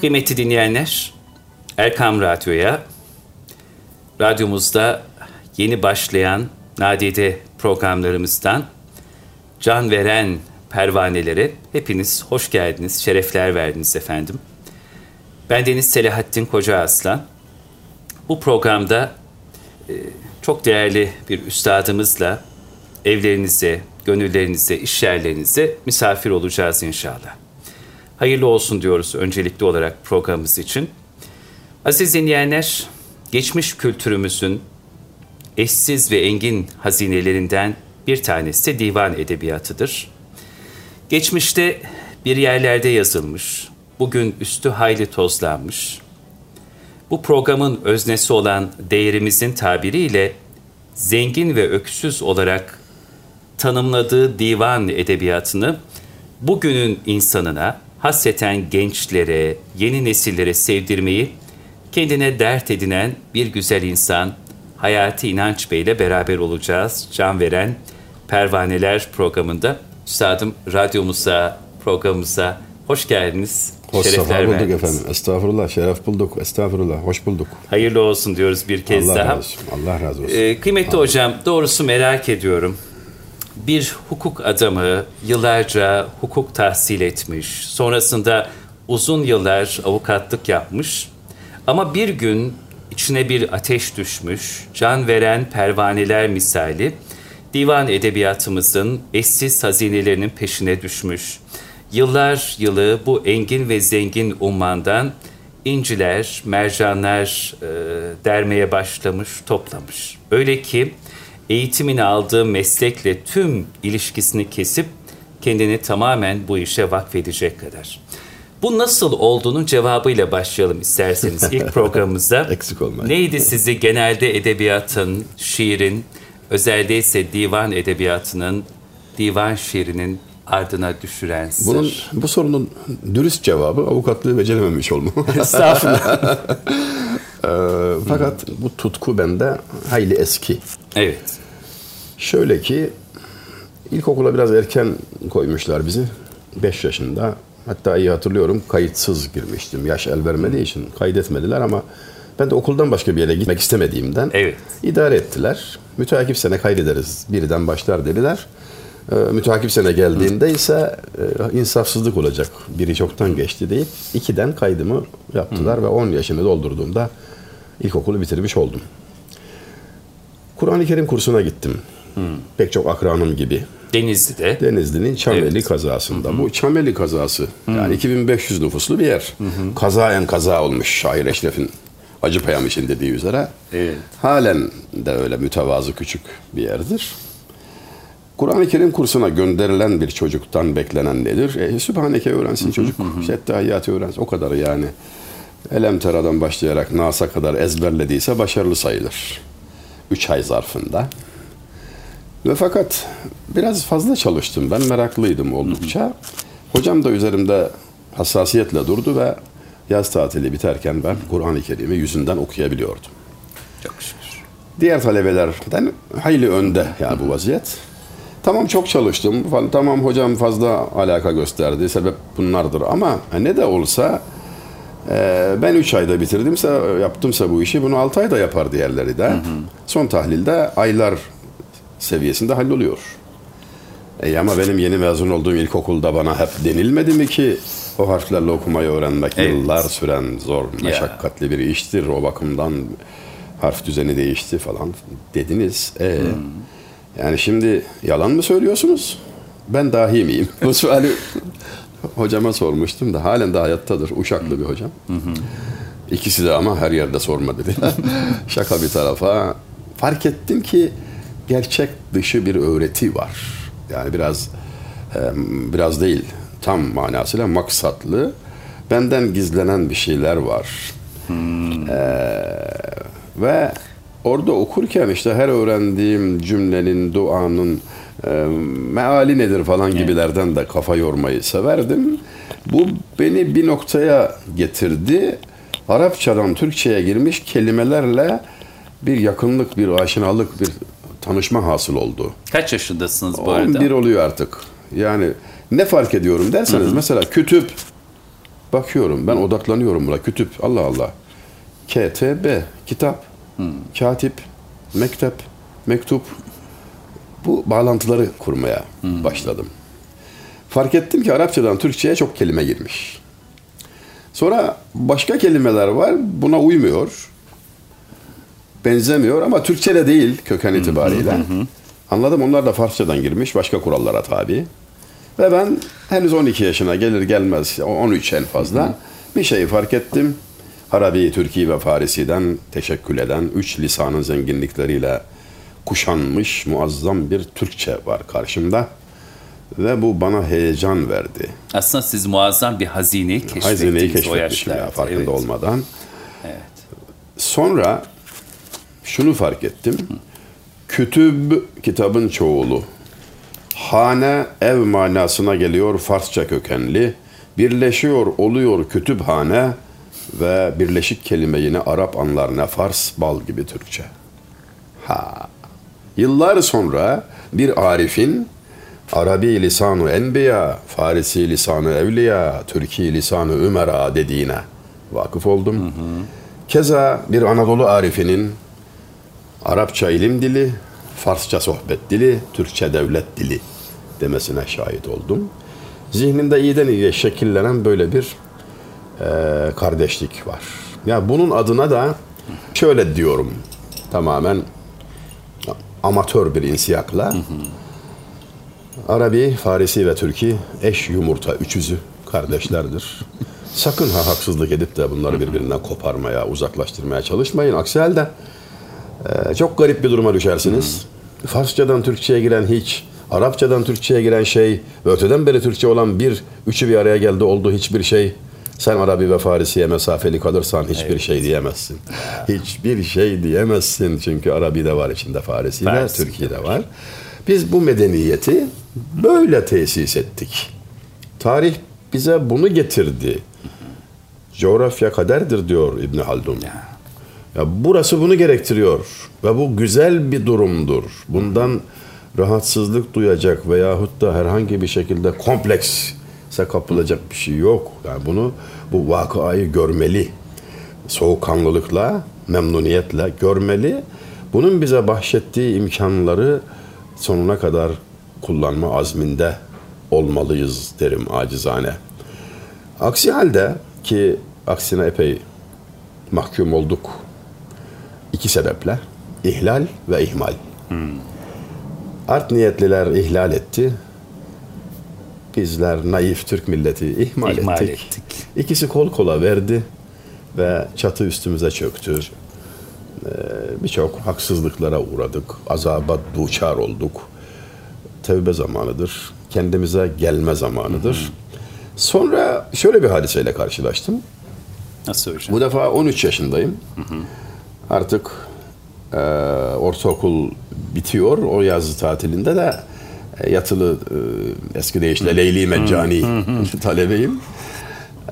Kıymetli dinleyenler, Erkam Radyo'ya, radyomuzda yeni başlayan nadide programlarımızdan can veren pervanelere hepiniz hoş geldiniz, şerefler verdiniz efendim. Ben Deniz Selahattin Koca Aslan. Bu programda e, çok değerli bir üstadımızla evlerinize, gönüllerinize, iş yerlerinize misafir olacağız inşallah. Hayırlı olsun diyoruz öncelikli olarak programımız için. Aziz dinleyenler, geçmiş kültürümüzün eşsiz ve engin hazinelerinden bir tanesi divan edebiyatıdır. Geçmişte bir yerlerde yazılmış, bugün üstü hayli tozlanmış. Bu programın öznesi olan değerimizin tabiriyle zengin ve öksüz olarak tanımladığı divan edebiyatını bugünün insanına, hasreten gençlere, yeni nesillere sevdirmeyi kendine dert edinen bir güzel insan Hayati İnanç Bey ile beraber olacağız. Can veren Pervaneler programında. Üstadım radyomuza, programımıza hoş geldiniz. Hoş sefa bulduk verdiniz. efendim. Estağfurullah, şeref bulduk. Estağfurullah, hoş bulduk. Hayırlı olsun diyoruz bir kez Allah daha. Allah razı olsun. Allah razı olsun. Ee, kıymetli Allah. hocam, doğrusu merak ediyorum. Bir hukuk adamı yıllarca hukuk tahsil etmiş, sonrasında uzun yıllar avukatlık yapmış. Ama bir gün içine bir ateş düşmüş, can veren pervaneler misali divan edebiyatımızın eşsiz hazinelerinin peşine düşmüş. Yıllar yılı bu engin ve zengin ummandan inciler, mercanlar e, dermeye başlamış, toplamış. Öyle ki eğitimini aldığı meslekle tüm ilişkisini kesip kendini tamamen bu işe vakfedecek kadar. Bu nasıl olduğunun cevabıyla başlayalım isterseniz ilk programımızda. Eksik olmayın. Neydi sizi genelde edebiyatın, şiirin, özellikle ise divan edebiyatının, divan şiirinin ardına düşüren sır? Bunun, bu sorunun dürüst cevabı avukatlığı becerememiş olma. Estağfurullah. Ee, fakat bu tutku bende hayli eski. evet. Şöyle ki ilkokula biraz erken koymuşlar bizi. 5 yaşında. Hatta iyi hatırlıyorum kayıtsız girmiştim. Yaş el vermediği için kaydetmediler ama ben de okuldan başka bir yere gitmek istemediğimden Evet. idare ettiler. Müteakip sene kaydederiz. Birden başlar dediler. Ee, müteakip sene geldiğinde ise e, insafsızlık olacak. Biri çoktan geçti deyip ikiden kaydımı yaptılar ve 10 yaşını doldurduğumda ilkokulu bitirmiş oldum. Kur'an-ı Kerim kursuna gittim. Pek çok akranım gibi. Denizli'de. Denizli'nin Çameli Evet. kazasında. Bu Çameli kazası yani 2500 nüfuslu bir yer. Kazaen kaza olmuş Şair Eşref'in Acıpayam için dediği üzere. Evet. Halen de öyle mütevazı küçük bir yerdir. Kur'an-ı Kerim kursuna gönderilen bir çocuktan beklenen nedir? E, Sübhaneke öğrensin çocuk. Settahiyatı öğrensin. O kadar yani. Elem Tera'dan başlayarak Nas'a kadar ezberlediyse başarılı sayılır. Üç ay zarfında. Ve fakat biraz fazla çalıştım. Ben meraklıydım oldukça. Hocam da üzerimde hassasiyetle durdu ve yaz tatili biterken ben Kur'an-ı Kerim'i yüzünden okuyabiliyordum. Çok şükür. Diğer talebelerden hayli önde yani bu vaziyet. Tamam çok çalıştım. Tamam hocam fazla alaka gösterdi. Sebep bunlardır ama ne de olsa e, ben 3 ayda bitirdimse yaptımsa bu işi bunu 6 ayda yapar diğerleri de. Son tahlilde aylar seviyesinde halloluyor. E ama benim yeni mezun olduğum ilkokulda bana hep denilmedi mi ki o harflerle okumayı öğrenmek Evet. yıllar süren zor, meşakkatli bir iştir. O bakımdan harf düzeni değişti falan dediniz. E, Yani şimdi yalan mı söylüyorsunuz? Ben dahi miyim? Bu suali hocama sormuştum da halen de hayattadır. Uşaklı bir hocam. İkisi de ama her yerde sorma dedi. Şaka bir tarafa. Fark ettim ki gerçek dışı bir öğreti var. Yani biraz biraz değil tam manasıyla maksatlı benden gizlenen bir şeyler var. Ee, ve orada okurken işte her öğrendiğim cümlenin, duanın e, meali nedir falan gibilerden de kafa yormayı severdim. Bu beni bir noktaya getirdi. Arapçadan Türkçe'ye girmiş kelimelerle bir yakınlık, bir aşinalık, bir tanışma hasıl oldu. Kaç yaşındasınız bu arada? 11 oluyor artık. Yani ne fark ediyorum derseniz mesela kütüp Bakıyorum ben odaklanıyorum buna. Kütüp Allah Allah. KTB kitap, katip, mektep, mektup. Bu bağlantıları kurmaya başladım. Fark ettim ki Arapçadan Türkçe'ye çok kelime girmiş. Sonra başka kelimeler var buna uymuyor. Benzemiyor ama Türkçe'de değil köken itibariyle. Anladım onlar da Farsçadan girmiş başka kurallara tabi. Ve ben henüz 12 yaşına gelir gelmez 13 en fazla bir şeyi fark ettim. Arabi, Türki ve Farisi'den teşekkül eden üç lisanın zenginlikleriyle kuşanmış muazzam bir Türkçe var karşımda. Ve bu bana heyecan verdi. Aslında siz muazzam bir hazineyi keşfettiniz Hazineyi o yaşlarda. ya farkında Evet. olmadan. Evet. Sonra şunu fark ettim. Kütüb kitabın çoğulu. Hane ev manasına geliyor Farsça kökenli. Birleşiyor oluyor kütüphane ve birleşik kelime yine Arap anlar ne Fars bal gibi Türkçe. Ha. Yıllar sonra bir arifin Arabi lisanı enbiya, Farisi lisanı evliya, Türki lisanı ümera dediğine vakıf oldum. Keza bir Anadolu arifinin Arapça ilim dili, Farsça sohbet dili, Türkçe devlet dili demesine şahit oldum. Zihnimde iyiden iyiye şekillenen böyle bir e, kardeşlik var. Ya bunun adına da şöyle diyorum tamamen amatör bir insiyakla. Arabi, Farisi ve Türki eş yumurta üçüzü kardeşlerdir. Sakın ha haksızlık edip de bunları birbirinden koparmaya, uzaklaştırmaya çalışmayın. Aksi halde e, çok garip bir duruma düşersiniz. Farsçadan Türkçe'ye giren hiç, Arapçadan Türkçe'ye giren şey ve öteden beri Türkçe olan bir, üçü bir araya geldi oldu hiçbir şey. Sen Arabi ve Farisi'ye mesafeli kalırsan hiçbir şey diyemezsin. Hiçbir şey diyemezsin. Çünkü Arabi de var içinde, Farisi de, Türkiye de var. Biz bu medeniyeti böyle tesis ettik. Tarih bize bunu getirdi. Coğrafya kaderdir diyor İbn Haldun. Ya burası bunu gerektiriyor ve bu güzel bir durumdur. Bundan rahatsızlık duyacak veyahut da herhangi bir şekilde komplekse kapılacak bir şey yok. Yani bunu bu vakayı görmeli. Soğukkanlılıkla, memnuniyetle görmeli. Bunun bize bahşettiği imkanları sonuna kadar kullanma azminde olmalıyız derim acizane. Aksi halde ki aksine epey mahkum olduk. İki sebeple. ihlal ve ihmal. Art niyetliler ihlal etti. Bizler naif Türk milleti ihmal, İhmal ettik. ettik. İkisi kol kola verdi ve çatı üstümüze çöktü. Ee, Birçok haksızlıklara uğradık. Azaba duçar olduk. Tevbe zamanıdır. Kendimize gelme zamanıdır. Sonra şöyle bir hadiseyle karşılaştım. Nasıl hocam? Bu defa 13 yaşındayım. Artık e, ortaokul bitiyor. O yaz tatilinde de e, yatılı e, eski deyişle Leyli Meccani talebeyim.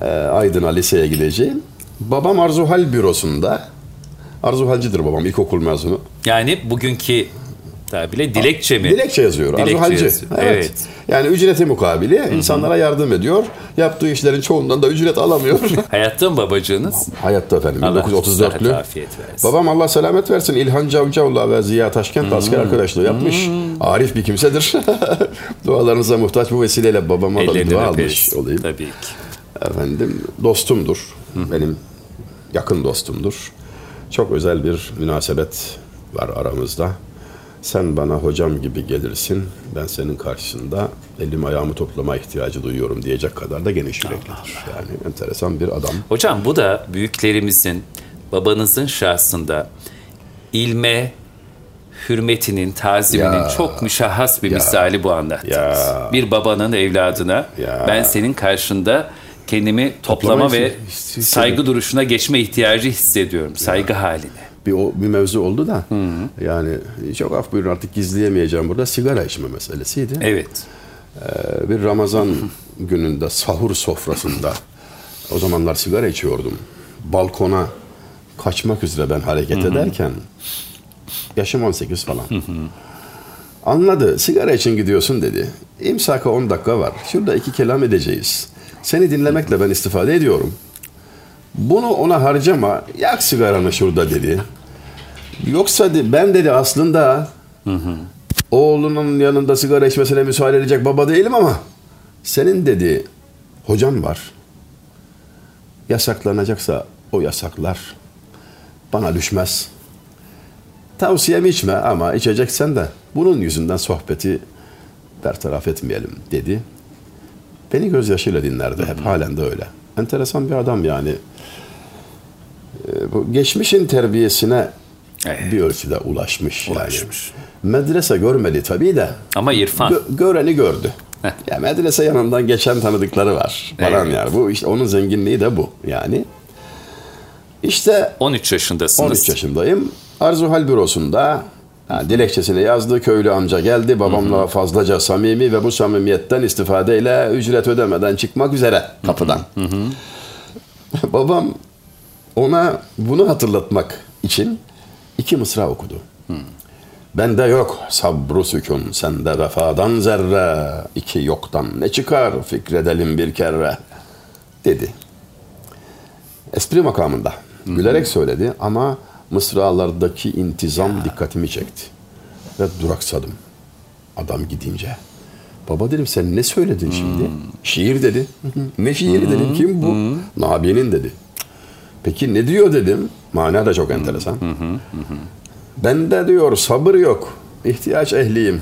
E, Aydın'a liseye gideceğim. Babam Arzuhal bürosunda. Arzuhalcidir babam ilkokul mezunu. Yani bugünkü tabirle dilekçe mi? Dilekçe yazıyor. Dilekçe Arzuhalci. yazıyor, Evet. evet. Yani ücreti mukabili insanlara yardım ediyor. Yaptığı işlerin çoğundan da ücret alamıyor. Hayatta mı babacığınız? Hayatta efendim. Allah 1934'lü. sıhhat, afiyet versin. Babam Allah selamet versin. İlhan Cavcav'la ve Ziya Taşkent asker arkadaşlığı yapmış. Arif bir kimsedir. Dualarınıza muhtaç bu vesileyle babama da bir dua almış olayım. Tabii ki. Efendim dostumdur. Benim yakın dostumdur. Çok özel bir münasebet var aramızda. Sen bana hocam gibi gelirsin. Ben senin karşısında elim ayağımı toplama ihtiyacı duyuyorum diyecek kadar da geniş yüreklidir. Yani enteresan bir adam. Hocam bu da büyüklerimizin, babanızın şahsında ilme, hürmetinin, taziminin Ya. çok müşahhas bir misali bu anlattınız. Ya. Bir babanın evladına Ya. ben senin karşında kendimi toplama Toplama ve his- his- saygı duruşuna geçme ihtiyacı hissediyorum. Saygı haline. Bir, o, bir mevzu oldu da yani çok af buyurun artık gizleyemeyeceğim burada sigara içme meselesiydi. Evet. Ee, bir Ramazan gününde sahur sofrasında o zamanlar sigara içiyordum. Balkona kaçmak üzere ben hareket ederken yaşım 18 falan. Anladı. Sigara için gidiyorsun dedi. İmsaka 10 dakika var. Şurada iki kelam edeceğiz. Seni dinlemekle ben istifade ediyorum. Bunu ona harcama. Yak sigaranı şurada dedi. Yoksa de, ben dedi aslında oğlunun yanında sigara içmesine müsaade edecek baba değilim ama senin dedi hocam var. Yasaklanacaksa o yasaklar. Bana düşmez. Tavsiyem içme ama içeceksen de bunun yüzünden sohbeti bertaraf etmeyelim dedi. Beni gözyaşıyla dinlerdi hep halen de öyle. Enteresan bir adam yani. Ee, Bu geçmişin terbiyesine Evet. bir ölçüde ulaşmış. Ulaşmış. Yani. Medrese görmedi tabii de. Ama İrfan. Gö- göreni gördü. ya medrese yanından geçen tanıdıkları var falan Evet. yani. Bu işte onun zenginliği de bu yani. İşte 13 yaşındasınız. 13 yaşındayım. Arzuhal bürosunda yani dilekçesini yazdı. Köylü amca geldi. Babamla fazlaca samimi ve bu samimiyetten istifadeyle ücret ödemeden çıkmak üzere kapıdan. Babam ona bunu hatırlatmak için iki mısra okudu. Bende yok sabru sükun, sende vefadan zerre. iki yoktan ne çıkar fikredelim bir kere dedi. Espri makamında. Gülerek söyledi ama mısralardaki intizam dikkatimi çekti. Ve duraksadım. Adam gidince. Baba dedim sen ne söyledin şimdi? Şiir dedi. ne şiiri dedim. Kim bu? Nabi'nin dedi. Peki ne diyor dedim. Mana da çok enteresan. Bende diyor sabır yok. İhtiyaç ehliyim.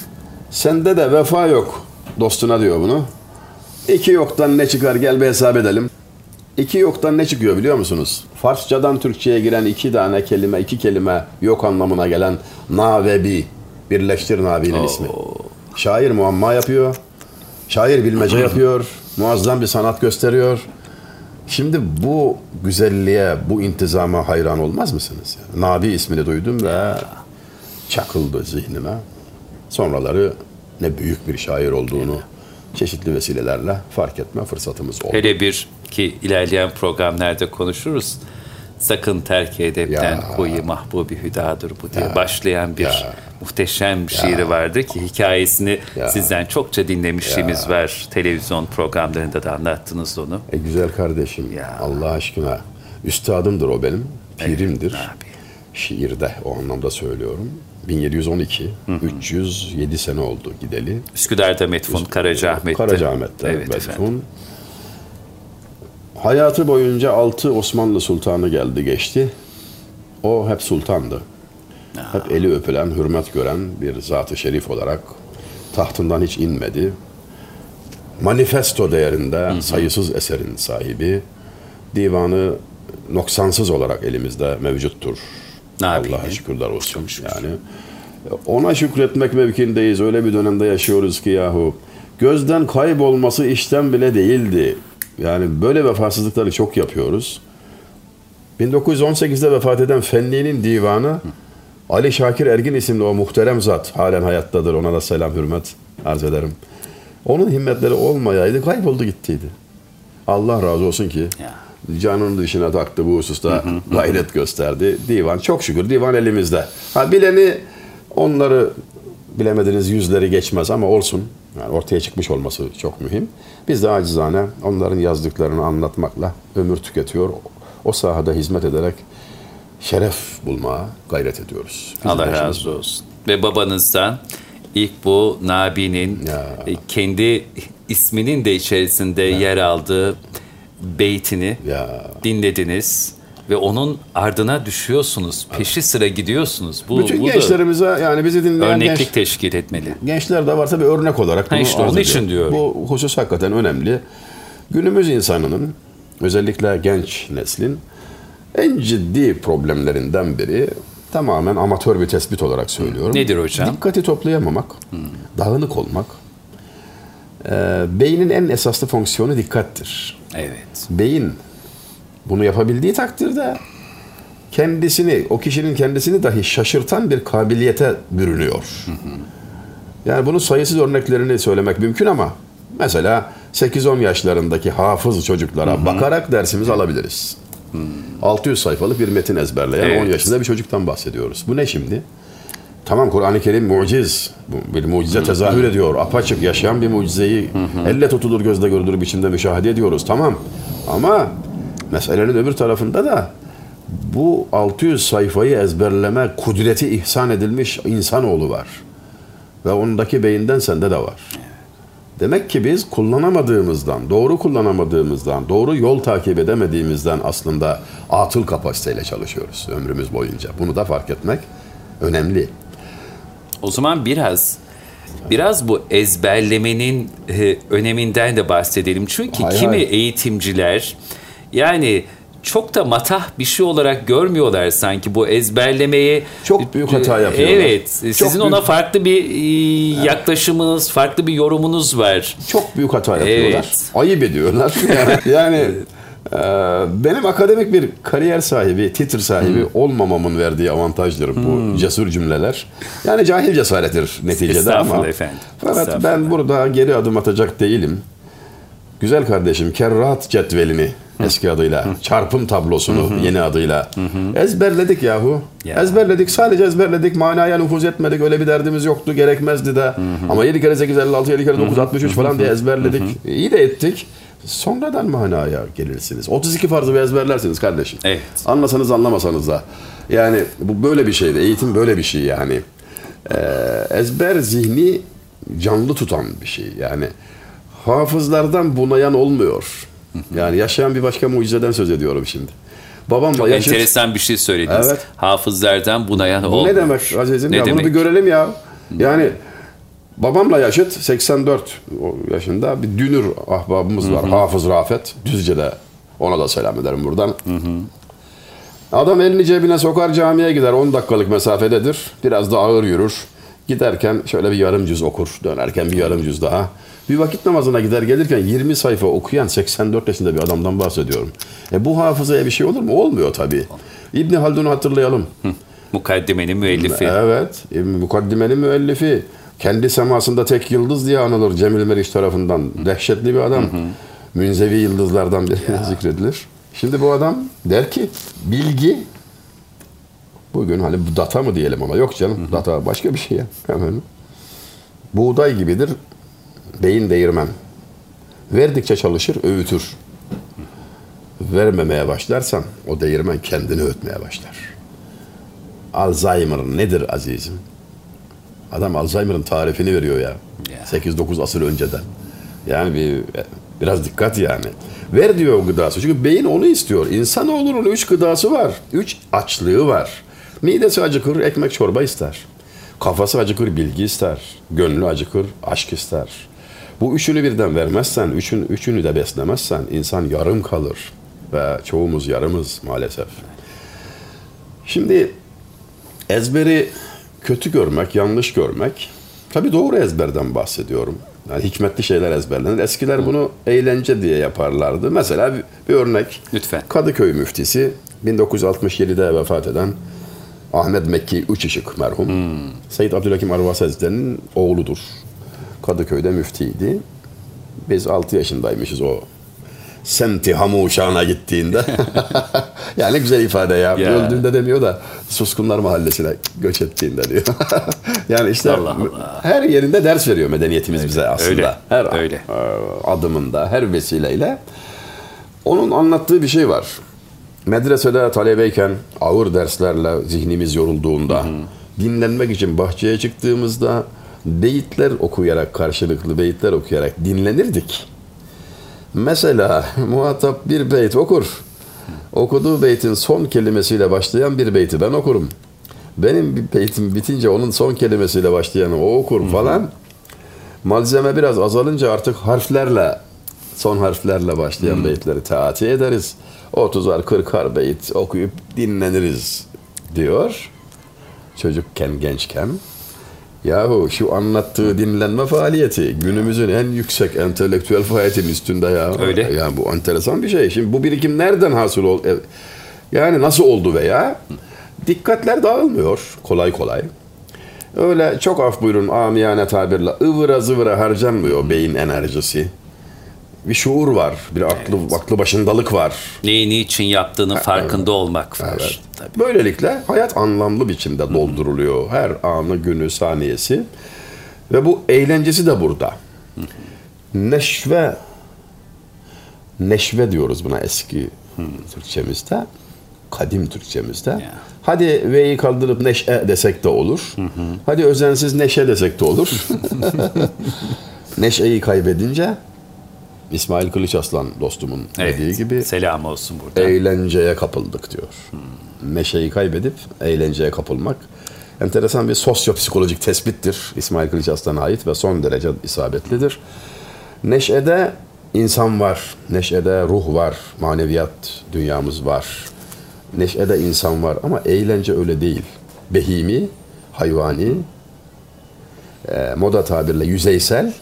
Sende de vefa yok. Dostuna diyor bunu. İki yoktan ne çıkar gel bir hesap edelim. İki yoktan ne çıkıyor biliyor musunuz? Farsçadan Türkçe'ye giren iki tane kelime, iki kelime yok anlamına gelen na ve bi. Birleştir Nabi'nin ismi. Şair muamma yapıyor. Şair bilmece yapıyor. Muazzam bir sanat gösteriyor. Şimdi bu güzelliğe, bu intizama hayran olmaz mısınız? Yani Nabi ismini duydum ve çakıldı zihnime. Sonraları ne büyük bir şair olduğunu çeşitli vesilelerle fark etme fırsatımız oldu. Hele bir ki ilerleyen programlarda konuşuruz. Sakın terk edepten Ya. koyu mahbubi hüdadır bu diye başlayan bir muhteşem şiiri vardı ki hikayesini Ya. sizden çokça dinlemişliğimiz var. Televizyon programlarında da anlattınız onu. E güzel kardeşim Ya. Allah aşkına üstadımdır o benim. Pirimdir. Nabi. Şiirde o anlamda söylüyorum. 1712, 307 sene oldu gideli. Üsküdar'da Metfun Karacaahmet'te. Karacaahmet'te Evet Bedfun. efendim. Hayatı boyunca altı Osmanlı sultanı geldi geçti. O hep sultandı. Hep eli öpülen, hürmet gören bir zat-ı şerif olarak tahtından hiç inmedi. Manifesto değerinde sayısız eserin sahibi. Divanı noksansız olarak elimizde mevcuttur. Allah'a şükürler olsun. Yani ona şükretmek mevkindeyiz. Öyle bir dönemde yaşıyoruz ki yahu. Gözden kaybolması işten bile değildi. Yani böyle vefasızlıkları çok yapıyoruz. 1918'de vefat eden Fenli'nin divanı Ali Şakir Ergin isimli o muhterem zat halen hayattadır. Ona da selam hürmet arz ederim. Onun himmetleri olmayaydı kayboldu gittiydi. Allah razı olsun ki Ya. canının dışına taktı bu hususta gayret gösterdi. Divan çok şükür divan elimizde. Ha bileni onları bilemediniz yüzleri geçmez ama olsun. Yani ortaya çıkmış olması çok mühim. Biz de acizane onların yazdıklarını anlatmakla ömür tüketiyor. O sahada hizmet ederek şeref bulmaya gayret ediyoruz. Bizim Allah işimiz razı olsun. Ve babanızdan ilk bu Nabi'nin Ya. e, kendi isminin de içerisinde yer aldığı beytini Ya. dinlediniz ve onun ardına düşüyorsunuz. Peşi sıra gidiyorsunuz. Bu, Bütün bu da gençlerimize yani bizi dinleyen örneklik genç, teşkil etmeli. gençler de varsa bir örnek olarak Ha bunu işte arz onun için diyorum. Bu husus hakikaten önemli. Günümüz insanının özellikle genç neslin en ciddi problemlerinden biri tamamen amatör bir tespit olarak söylüyorum. Nedir hocam? Dikkati toplayamamak, dağınık olmak. Ee, beynin en esaslı fonksiyonu dikkattir. Evet. Beyin bunu yapabildiği takdirde kendisini, o kişinin kendisini dahi şaşırtan bir kabiliyete bürünüyor. Yani bunun sayısız örneklerini söylemek mümkün ama mesela 8-10 yaşlarındaki hafız çocuklara bakarak dersimizi alabiliriz. 600 sayfalık bir metin ezberleyen Evet. 10 yaşında bir çocuktan bahsediyoruz. Bu ne şimdi? Tamam Kur'an-ı Kerim muciz. Bir mucize tezahür ediyor. Apaçık yaşayan bir mucizeyi elle tutulur gözle görülür biçimde müşahede ediyoruz. Tamam. Ama meselenin öbür tarafında da bu 600 sayfayı ezberleme kudreti ihsan edilmiş insanoğlu var. Ve ondaki beyinden sende de var. Demek ki biz kullanamadığımızdan, doğru kullanamadığımızdan, doğru yol takip edemediğimizden aslında atıl kapasiteyle çalışıyoruz ömrümüz boyunca. Bunu da fark etmek önemli. O zaman biraz biraz bu ezberlemenin e, öneminden de bahsedelim. Çünkü Hay kimi hay. eğitimciler yani çok da matah bir şey olarak görmüyorlar sanki bu ezberlemeyi. Çok büyük hata yapıyorlar. Evet. Çok Sizin büyük- ona farklı bir e, yaklaşımınız, farklı bir yorumunuz var. Çok büyük hata yapıyorlar. Evet. Ayıp ediyorlar. yani e, benim akademik bir kariyer sahibi, titr sahibi olmamamın verdiği avantajdır bu cesur cümleler. Yani cahil cesaretidir neticede ama. Estağfurullah efendim. Fakat ben burada geri adım atacak değilim. Güzel kardeşim kerrat cetvelini eski adıyla, çarpım tablosunu yeni adıyla ezberledik yahu. Ya. Ezberledik, sadece ezberledik, manaya nüfuz etmedik, öyle bir derdimiz yoktu, gerekmezdi de. Ama 7 kere 8 56, 7 kere 9 63 falan diye ezberledik. İyi de ettik. Sonradan manaya gelirsiniz. 32 farzı bir ezberlersiniz kardeşim. Evet. Anlasanız anlamasanız da. Yani bu böyle bir şeydi. Eğitim böyle bir şey yani. Ee, ezber zihni canlı tutan bir şey. Yani hafızlardan bunayan olmuyor. Yani yaşayan bir başka mucizeden söz ediyorum şimdi. Babamla Çok yaşıt. enteresan bir şey söylediniz. Evet. Hafızlardan bunayan Bu olmuyor. ne demek azizim Ne ya? demek? Bunu bir görelim ya. Yani babamla yaşıt 84 o yaşında bir dünür ahbabımız var. Hafız Rafet. Düzce'de ona da selam ederim buradan. Adam elini cebine sokar camiye gider. 10 dakikalık mesafededir. Biraz da ağır yürür. Giderken şöyle bir yarım cüz okur. Dönerken bir yarım cüz daha. Bir vakit namazına gider gelirken 20 sayfa okuyan 84 yaşında bir adamdan bahsediyorum. E bu hafızaya bir şey olur mu? Olmuyor tabii. İbni Haldun'u hatırlayalım. Mukaddimenin müellifi. Evet. E, Mukaddimenin müellifi. Kendi semasında tek yıldız diye anılır Cemil Meriç tarafından. Dehşetli bir adam. Münzevi yıldızlardan biri zikredilir. Şimdi bu adam der ki bilgi bugün hani bu data mı diyelim ama yok canım data başka bir şey ya. Hemen. Buğday gibidir. Beyin değirmen. Verdikçe çalışır, öğütür. Vermemeye başlarsan o değirmen kendini öğütmeye başlar. Alzheimer nedir azizim? Adam Alzheimer'ın tarifini veriyor ya. Ya. 8-9 asır önceden. Yani bir biraz dikkat yani. Ver diyor o gıdası. Çünkü beyin onu istiyor. İnsanoğlunun üç gıdası var. Üç açlığı var. Midesi acıkır, ekmek çorba ister. Kafası acıkır, bilgi ister. Gönlü acıkır, aşk ister. Bu üçünü birden vermezsen, üçün, üçünü de beslemezsen insan yarım kalır. Ve çoğumuz yarımız maalesef. Şimdi ezberi kötü görmek, yanlış görmek. Tabii doğru ezberden bahsediyorum. Yani hikmetli şeyler ezberlenir. Eskiler bunu eğlence diye yaparlardı. Mesela bir, örnek. Lütfen. Kadıköy müftisi 1967'de vefat eden Ahmet Mekki Üçışık merhum. Seyyid Abdülhakim Arvas Hazretleri'nin oğludur. Kadıköy'de müftiydi. Biz 6 yaşındaymışız o semti hamuşana gittiğinde. yani güzel ifade ya. Ya. Öldüğünde demiyor da Suskunlar Mahallesi'ne göç ettiğinde diyor. yani işte Allah Allah. her yerinde ders veriyor medeniyetimiz bize aslında. öyle, Her öyle. adımında, her vesileyle. Onun anlattığı bir şey var. Medresede talebeyken ağır derslerle zihnimiz yorulduğunda dinlenmek için bahçeye çıktığımızda beyitler okuyarak karşılıklı beyitler okuyarak dinlenirdik. Mesela muhatap bir beyt okur. Okuduğu beytin son kelimesiyle başlayan bir beyti ben okurum. Benim bir beytim bitince onun son kelimesiyle başlayanı o okur falan. Malzeme biraz azalınca artık harflerle son harflerle başlayan beyitleri taati ederiz. 30'ar 40'ar beyit okuyup dinleniriz diyor. Çocukken gençken. Yahu şu anlattığı dinlenme faaliyeti günümüzün en yüksek entelektüel faaliyetin üstünde ya. Öyle. Yani bu enteresan bir şey. Şimdi bu birikim nereden hasıl oldu? Yani nasıl oldu veya dikkatler dağılmıyor kolay kolay. Öyle çok af buyurun amiyane tabirle ıvıra zıvıra harcanmıyor beyin enerjisi. bir şuur var, bir aklı, aklı başındalık var. Neyi niçin yaptığının farkında olmak var. Evet. Tabii. Böylelikle hayat anlamlı biçimde dolduruluyor. Her anı, günü, saniyesi. Ve bu eğlencesi de burada. Neşve neşve diyoruz buna eski Türkçemizde. Kadim Türkçemizde. Hadi V'yi kaldırıp neşe desek de olur. Hadi özensiz neşe desek de olur. Neşeyi kaybedince İsmail Kılıç Aslan dostumun Evet. dediği gibi Selam olsun burada. eğlenceye kapıldık diyor. Neşeyi kaybedip eğlenceye kapılmak enteresan bir sosyopsikolojik tespittir. İsmail Kılıç Aslan'a ait ve son derece isabetlidir. Neşede insan var, neşede ruh var, maneviyat dünyamız var. Neşede insan var ama eğlence öyle değil. Behimi, hayvani, e, moda tabirle yüzeysel,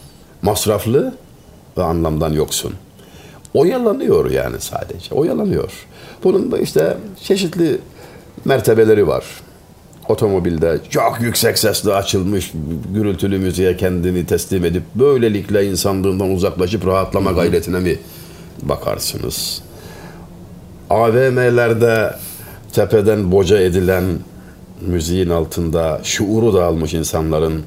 masraflı ve anlamdan yoksun. Oyalanıyor yani sadece. Oyalanıyor. Bunun da işte çeşitli mertebeleri var. Otomobilde çok yüksek sesle açılmış gürültülü müziğe kendini teslim edip böylelikle insanlığından uzaklaşıp rahatlama gayretine mi bakarsınız? AVM'lerde tepeden boca edilen müziğin altında şuuru dağılmış insanların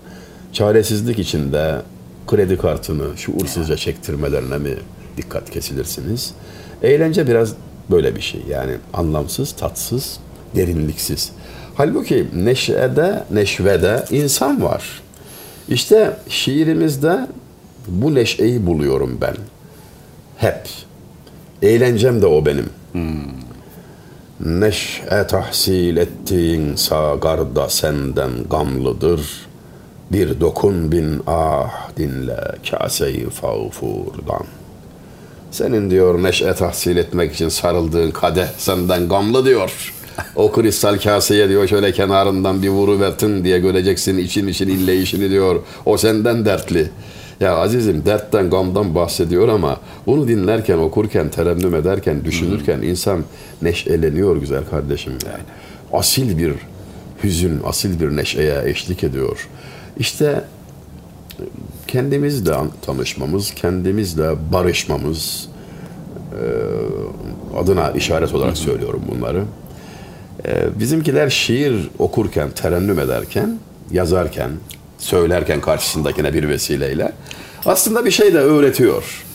çaresizlik içinde kredi kartını şuursuzca çektirmelerine mi dikkat kesilirsiniz? Eğlence biraz böyle bir şey. Yani anlamsız, tatsız, derinliksiz. Halbuki neşede, neşvede insan var. İşte şiirimizde bu neşeyi buluyorum ben. Hep. Eğlencem de o benim. Neşe tahsil ettiğin sagarda senden gamlıdır. Bir dokun bin ah dinle kaseyi fağfurdan. Senin diyor neşe tahsil etmek için sarıldığın kadeh senden gamlı diyor. O kristal kaseye diyor şöyle kenarından bir vuruvertin diye göreceksin için için ille işini diyor. O senden dertli. Ya azizim dertten gamdan bahsediyor ama bunu dinlerken, okurken, terennüm ederken, düşünürken insan neşeleniyor güzel kardeşim. Yani. Asil bir hüzün, asil bir neşeye eşlik ediyor. İşte kendimizle tanışmamız, kendimizle barışmamız e, adına işaret olarak söylüyorum bunları. E, bizimkiler şiir okurken, terennüm ederken, yazarken, söylerken karşısındakine bir vesileyle aslında bir şey de öğretiyor.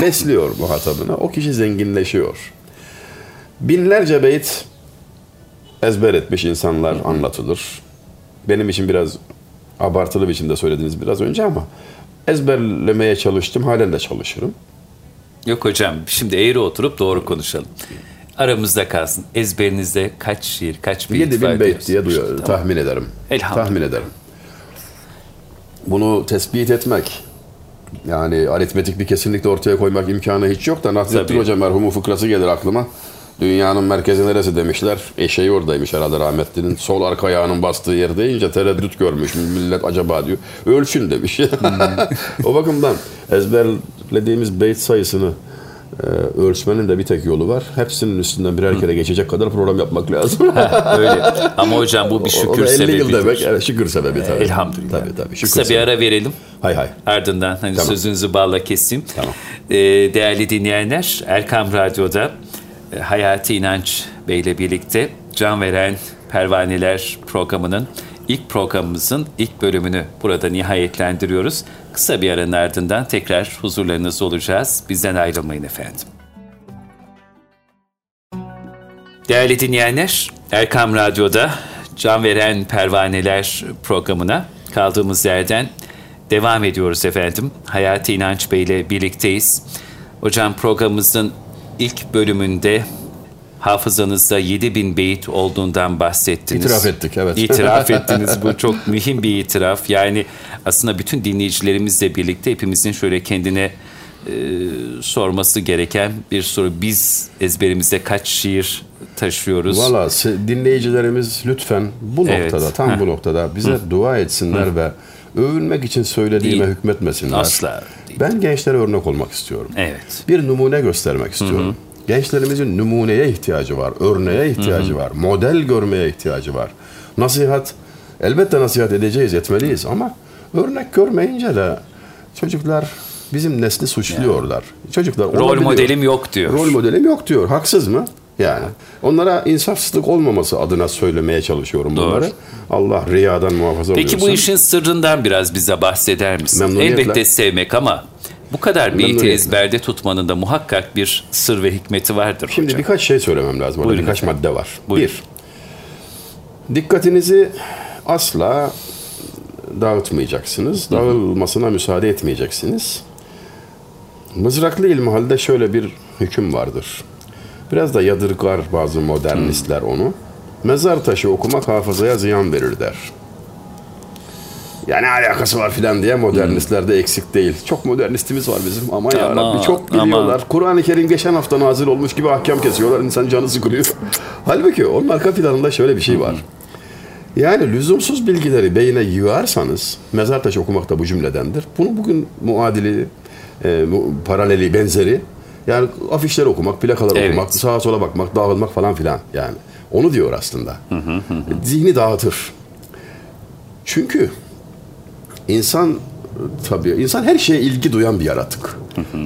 Besliyor muhatabına. O kişi zenginleşiyor. Binlerce beyt ezber etmiş insanlar anlatılır. Benim için biraz abartılı biçimde söylediniz biraz önce ama ezberlemeye çalıştım. Halen de çalışırım. Yok hocam şimdi eğri oturup doğru konuşalım. Aramızda kalsın. Ezberinizde kaç şiir, kaç beyit 7000 var beyt diye duyuyor, Tamam. tahmin ederim. Elhamdülillah. Tahmin ederim. Bunu tespit etmek yani aritmetik bir kesinlikle ortaya koymak imkanı hiç yok da Nasrettin. Hoca merhumu fıkrası gelir aklıma. Dünyanın merkezi neresi demişler. Eşeği oradaymış herhalde rahmetlinin. Sol arka ayağının bastığı yer deyince tereddüt görmüş. Millet acaba diyor. Ölçün demiş. o bakımdan ezberlediğimiz beyt sayısını e, ölçmenin de bir tek yolu var. Hepsinin üstünden birer kere geçecek kadar program yapmak lazım. Öyle. Ama hocam bu bir O- o şükür da 50 yıl demek. Evet, şükür sebebi tabii. Elhamdülillah. Tabii tabii. Şükür Kısa bir sebebi. ara verelim. Hay hay. Ardından hani Tamam. sözünüzü bağla keseyim. Tamam. Ee, değerli dinleyenler, Erkam Radyo'da Hayati İnanç Bey ile birlikte Can Veren Pervaneler programının ilk programımızın ilk bölümünü burada nihayetlendiriyoruz. Kısa bir aranın ardından tekrar huzurlarınızda olacağız. Bizden ayrılmayın efendim. Değerli dinleyenler, Erkam Radyo'da Can Veren Pervaneler programına kaldığımız yerden devam ediyoruz efendim. Hayati İnanç Bey ile birlikteyiz. Hocam programımızın ilk bölümünde hafızanızda 7000 beyit olduğundan bahsettiniz. İtiraf ettik, evet. İtiraf ettiniz. Bu çok mühim bir itiraf. Yani aslında bütün dinleyicilerimizle birlikte hepimizin şöyle kendine e, sorması gereken bir soru. Biz ezberimizde kaç şiir taşıyoruz? Valla dinleyicilerimiz lütfen bu Evet. noktada, tam Heh. bu noktada bize dua etsinler ve övünmek için söylediğime Değil. hükmetmesinler. Asla. Ben gençlere örnek olmak istiyorum. Evet. Bir numune göstermek istiyorum. Gençlerimizin numuneye ihtiyacı var, örneğe ihtiyacı var, model görmeye ihtiyacı var. Nasihat, elbette nasihat edeceğiz, etmeliyiz ama örnek görmeyince de çocuklar bizim nesli suçluyorlar. Çocuklar Rol olabiliyor. modelim yok diyor. Rol modelim yok diyor. Haksız mı? Yani. Onlara insafsızlık olmaması adına söylemeye çalışıyorum Doğru. bunları. Allah riyadan muhafaza Peki bu buyursun. işin sırrından biraz bize bahseder misin? Elbette sevmek ama bu kadar beyti ezberde tutmanın da muhakkak bir sır ve hikmeti vardır Şimdi hocam. birkaç şey söylemem lazım. Buyurun birkaç efendim. madde var. Buyurun. Bir, dikkatinizi asla dağıtmayacaksınız. Dağılmasına müsaade etmeyeceksiniz. Mızraklı ilmihalde şöyle bir hüküm vardır. Biraz da yadırgar bazı modernistler onu. Mezar taşı okumak hafızaya ziyan verir der. Yani alakası var filan diye modernistlerde eksik değil. Çok modernistimiz var bizim. Aman Aman, yarabbi çok aman. biliyorlar. Kur'an-ı Kerim geçen hafta nazil olmuş gibi ahkam kesiyorlar. İnsan canı sıkılıyor. Halbuki onun arka planında şöyle bir şey var. Yani lüzumsuz bilgileri beyine yığarsanız, mezar taşı okumak da bu cümledendir. Bunu bugün muadili, e, paraleli, benzeri, yani afişleri okumak, plakaları Evet. okumak, sağa sola bakmak, dağılmak falan filan yani. Onu diyor aslında. Zihni dağıtır. Çünkü insan tabii insan her şeye ilgi duyan bir yaratık.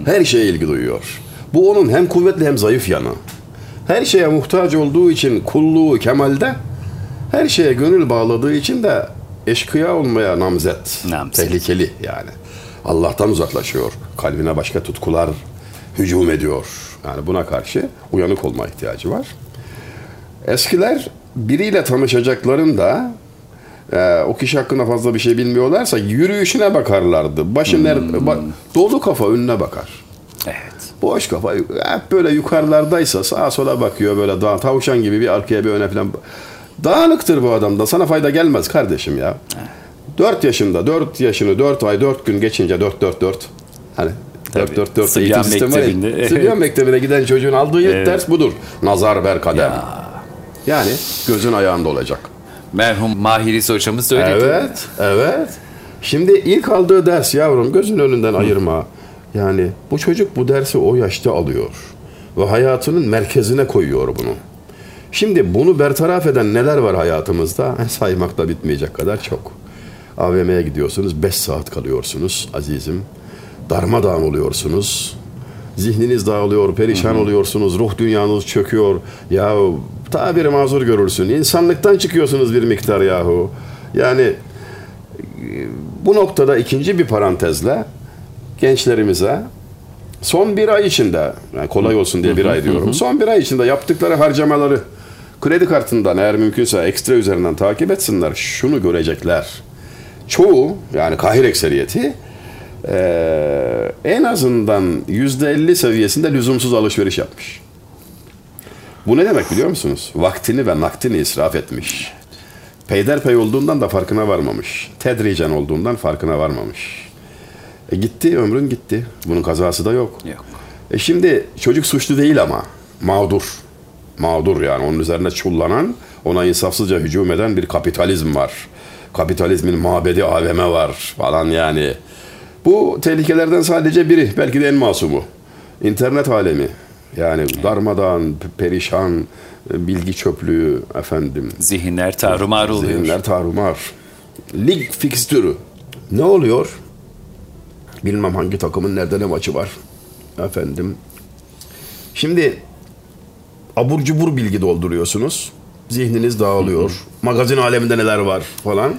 Her şeye ilgi duyuyor. Bu onun hem kuvvetli hem zayıf yanı. Her şeye muhtaç olduğu için kulluğu kemalde, her şeye gönül bağladığı için de eşkıya olmaya namzet. Namzet. Tehlikeli yani. Allah'tan uzaklaşıyor. Kalbine başka tutkular hücum ediyor. Yani buna karşı uyanık olma ihtiyacı var. Eskiler biriyle tanışacaklarında e, o kişi hakkında fazla bir şey bilmiyorlarsa yürüyüşüne bakarlardı. Başı nerede? ba- dolu kafa önüne bakar. Evet. Boş kafa hep böyle yukarılardaysa sağa sola bakıyor böyle dağ, tavşan gibi bir arkaya bir öne falan. Dağınıktır bu adamda. Sana fayda gelmez kardeşim ya. 4 yaşında 4 yaşını 4 ay 4 gün geçince 4 4 4 hani 4 4 4 Sıbyan eğitim sistemi var. Sıbyan mektebine giden çocuğun aldığı ilk Evet. ders budur. Nazar ber kadem. Ya. Yani gözün ayağında olacak. Merhum Mahiriz hocamız mi? Evet, evet. Şimdi ilk aldığı ders yavrum gözün önünden ayırma. Yani bu çocuk bu dersi o yaşta alıyor. Ve hayatının merkezine koyuyor bunu. Şimdi bunu bertaraf eden neler var hayatımızda? Saymakla bitmeyecek kadar çok. AVM'ye gidiyorsunuz, 5 saat kalıyorsunuz azizim. Darmadağın oluyorsunuz. Zihniniz dağılıyor, perişan oluyorsunuz, ruh dünyanız çöküyor. Ya tabiri mazur görürsün. İnsanlıktan çıkıyorsunuz bir miktar yahu. Yani bu noktada ikinci bir parantezle gençlerimize son bir ay içinde, yani kolay olsun diye bir ay diyorum, son bir ay içinde yaptıkları harcamaları kredi kartından eğer mümkünse ekstra üzerinden takip etsinler. Şunu görecekler. Çoğu yani kahir ekseriyeti eee, en azından yüzde elli seviyesinde lüzumsuz alışveriş yapmış. Bu ne demek biliyor musunuz? Vaktini ve nakdini israf etmiş. Peyderpey olduğundan da farkına varmamış. Tedricen olduğundan farkına varmamış. E gitti, ömrün gitti. Bunun kazası da yok. Yok. E şimdi çocuk suçlu değil ama mağdur. Mağdur yani onun üzerine çullanan, ona insafsızca hücum eden bir kapitalizm var. Kapitalizmin mabedi AVM var falan yani. Bu tehlikelerden sadece biri, belki de en masumu. İnternet alemi. Yani darmadağın, pe- perişan, e, bilgi çöplüğü efendim. Zihinler tarumar oluyor. Zihinler tarumar. Lig fikstürü. Ne oluyor? Bilmem hangi takımın nerede ne maçı var. Efendim. Şimdi abur cubur bilgi dolduruyorsunuz. Zihniniz dağılıyor. Magazin aleminde neler var falan.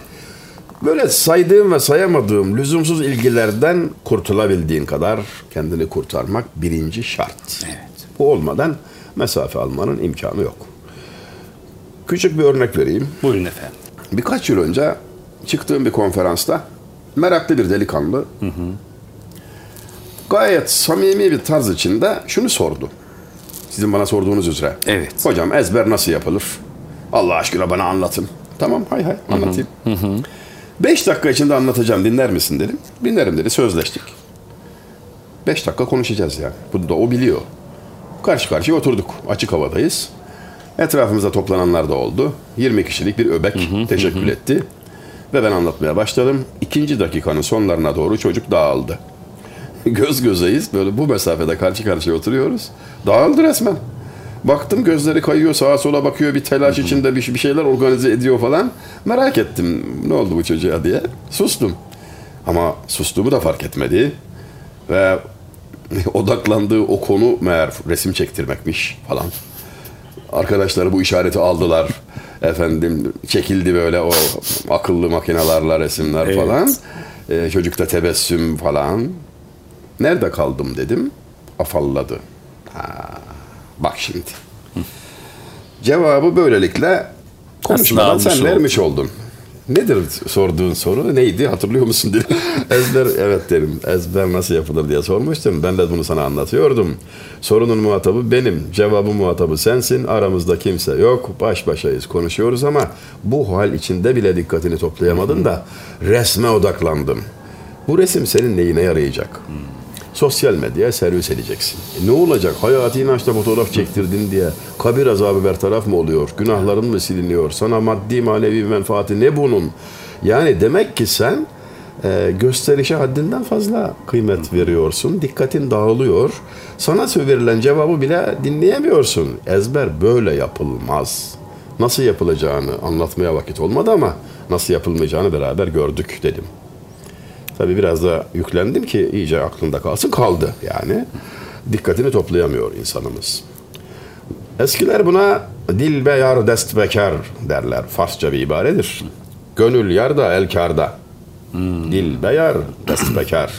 Böyle saydığım ve sayamadığım lüzumsuz ilgilerden kurtulabildiğin kadar kendini kurtarmak birinci şart. Evet. Bu olmadan mesafe almanın imkanı yok. Küçük bir örnek vereyim. Buyurun efendim. Birkaç yıl önce çıktığım bir konferansta meraklı bir delikanlı gayet samimi bir tarz içinde şunu sordu. Sizin bana sorduğunuz üzere. Evet. Hocam ezber nasıl yapılır? Allah aşkına bana anlatın. Tamam hay hay anlatayım. Beş dakika içinde anlatacağım dinler misin dedim. Dinlerim dedi sözleştik. Beş dakika konuşacağız yani. Bunu da o biliyor. Karşı karşıya oturduk. Açık havadayız. Etrafımızda toplananlar da oldu. 20 kişilik bir öbek teşekkür etti. Ve ben anlatmaya başladım. İkinci dakikanın sonlarına doğru çocuk dağıldı. Göz gözeyiz. Böyle bu mesafede karşı karşıya oturuyoruz. Dağıldı resmen. Baktım gözleri kayıyor sağa sola bakıyor bir telaş içinde bir, bir şeyler organize ediyor falan. Merak ettim ne oldu bu çocuğa diye. Sustum. Ama sustuğumu da fark etmedi. Ve odaklandığı o konu meğer resim çektirmekmiş falan. Arkadaşları bu işareti aldılar. Efendim çekildi böyle o akıllı makinelerle resimler Evet. falan. Ee, çocukta tebessüm falan. Nerede kaldım dedim. Afalladı. Ha, bak şimdi. Cevabı böylelikle konuşmadan sen oldun. vermiş oldun. Nedir sorduğun soru? Neydi? Hatırlıyor musun dedim. ezber evet dedim. Ezber nasıl yapılır diye sormuştum. Ben de bunu sana anlatıyordum. Sorunun muhatabı benim. Cevabı muhatabı sensin. Aramızda kimse yok. Baş başayız. Konuşuyoruz ama bu hal içinde bile dikkatini toplayamadın da resme odaklandım. Bu resim senin neyine yarayacak? Sosyal medyaya servis edeceksin. E ne olacak? Hayati inançta fotoğraf çektirdin diye kabir azabı bertaraf mı oluyor? Günahların mı siliniyor? Sana maddi manevi menfaati ne bunun? Yani demek ki sen e, gösterişe haddinden fazla kıymet veriyorsun. Dikkatin dağılıyor. Sana verilen cevabı bile dinleyemiyorsun. Ezber böyle yapılmaz. Nasıl yapılacağını anlatmaya vakit olmadı ama nasıl yapılmayacağını beraber gördük dedim. Tabii biraz da yüklendim ki iyice aklında kalsın. Kaldı yani. Dikkatini toplayamıyor insanımız. Eskiler buna dil beyar dest bekar derler. Farsça bir ibaredir. Gönül yarda el karda. Dil beyar dest bekar.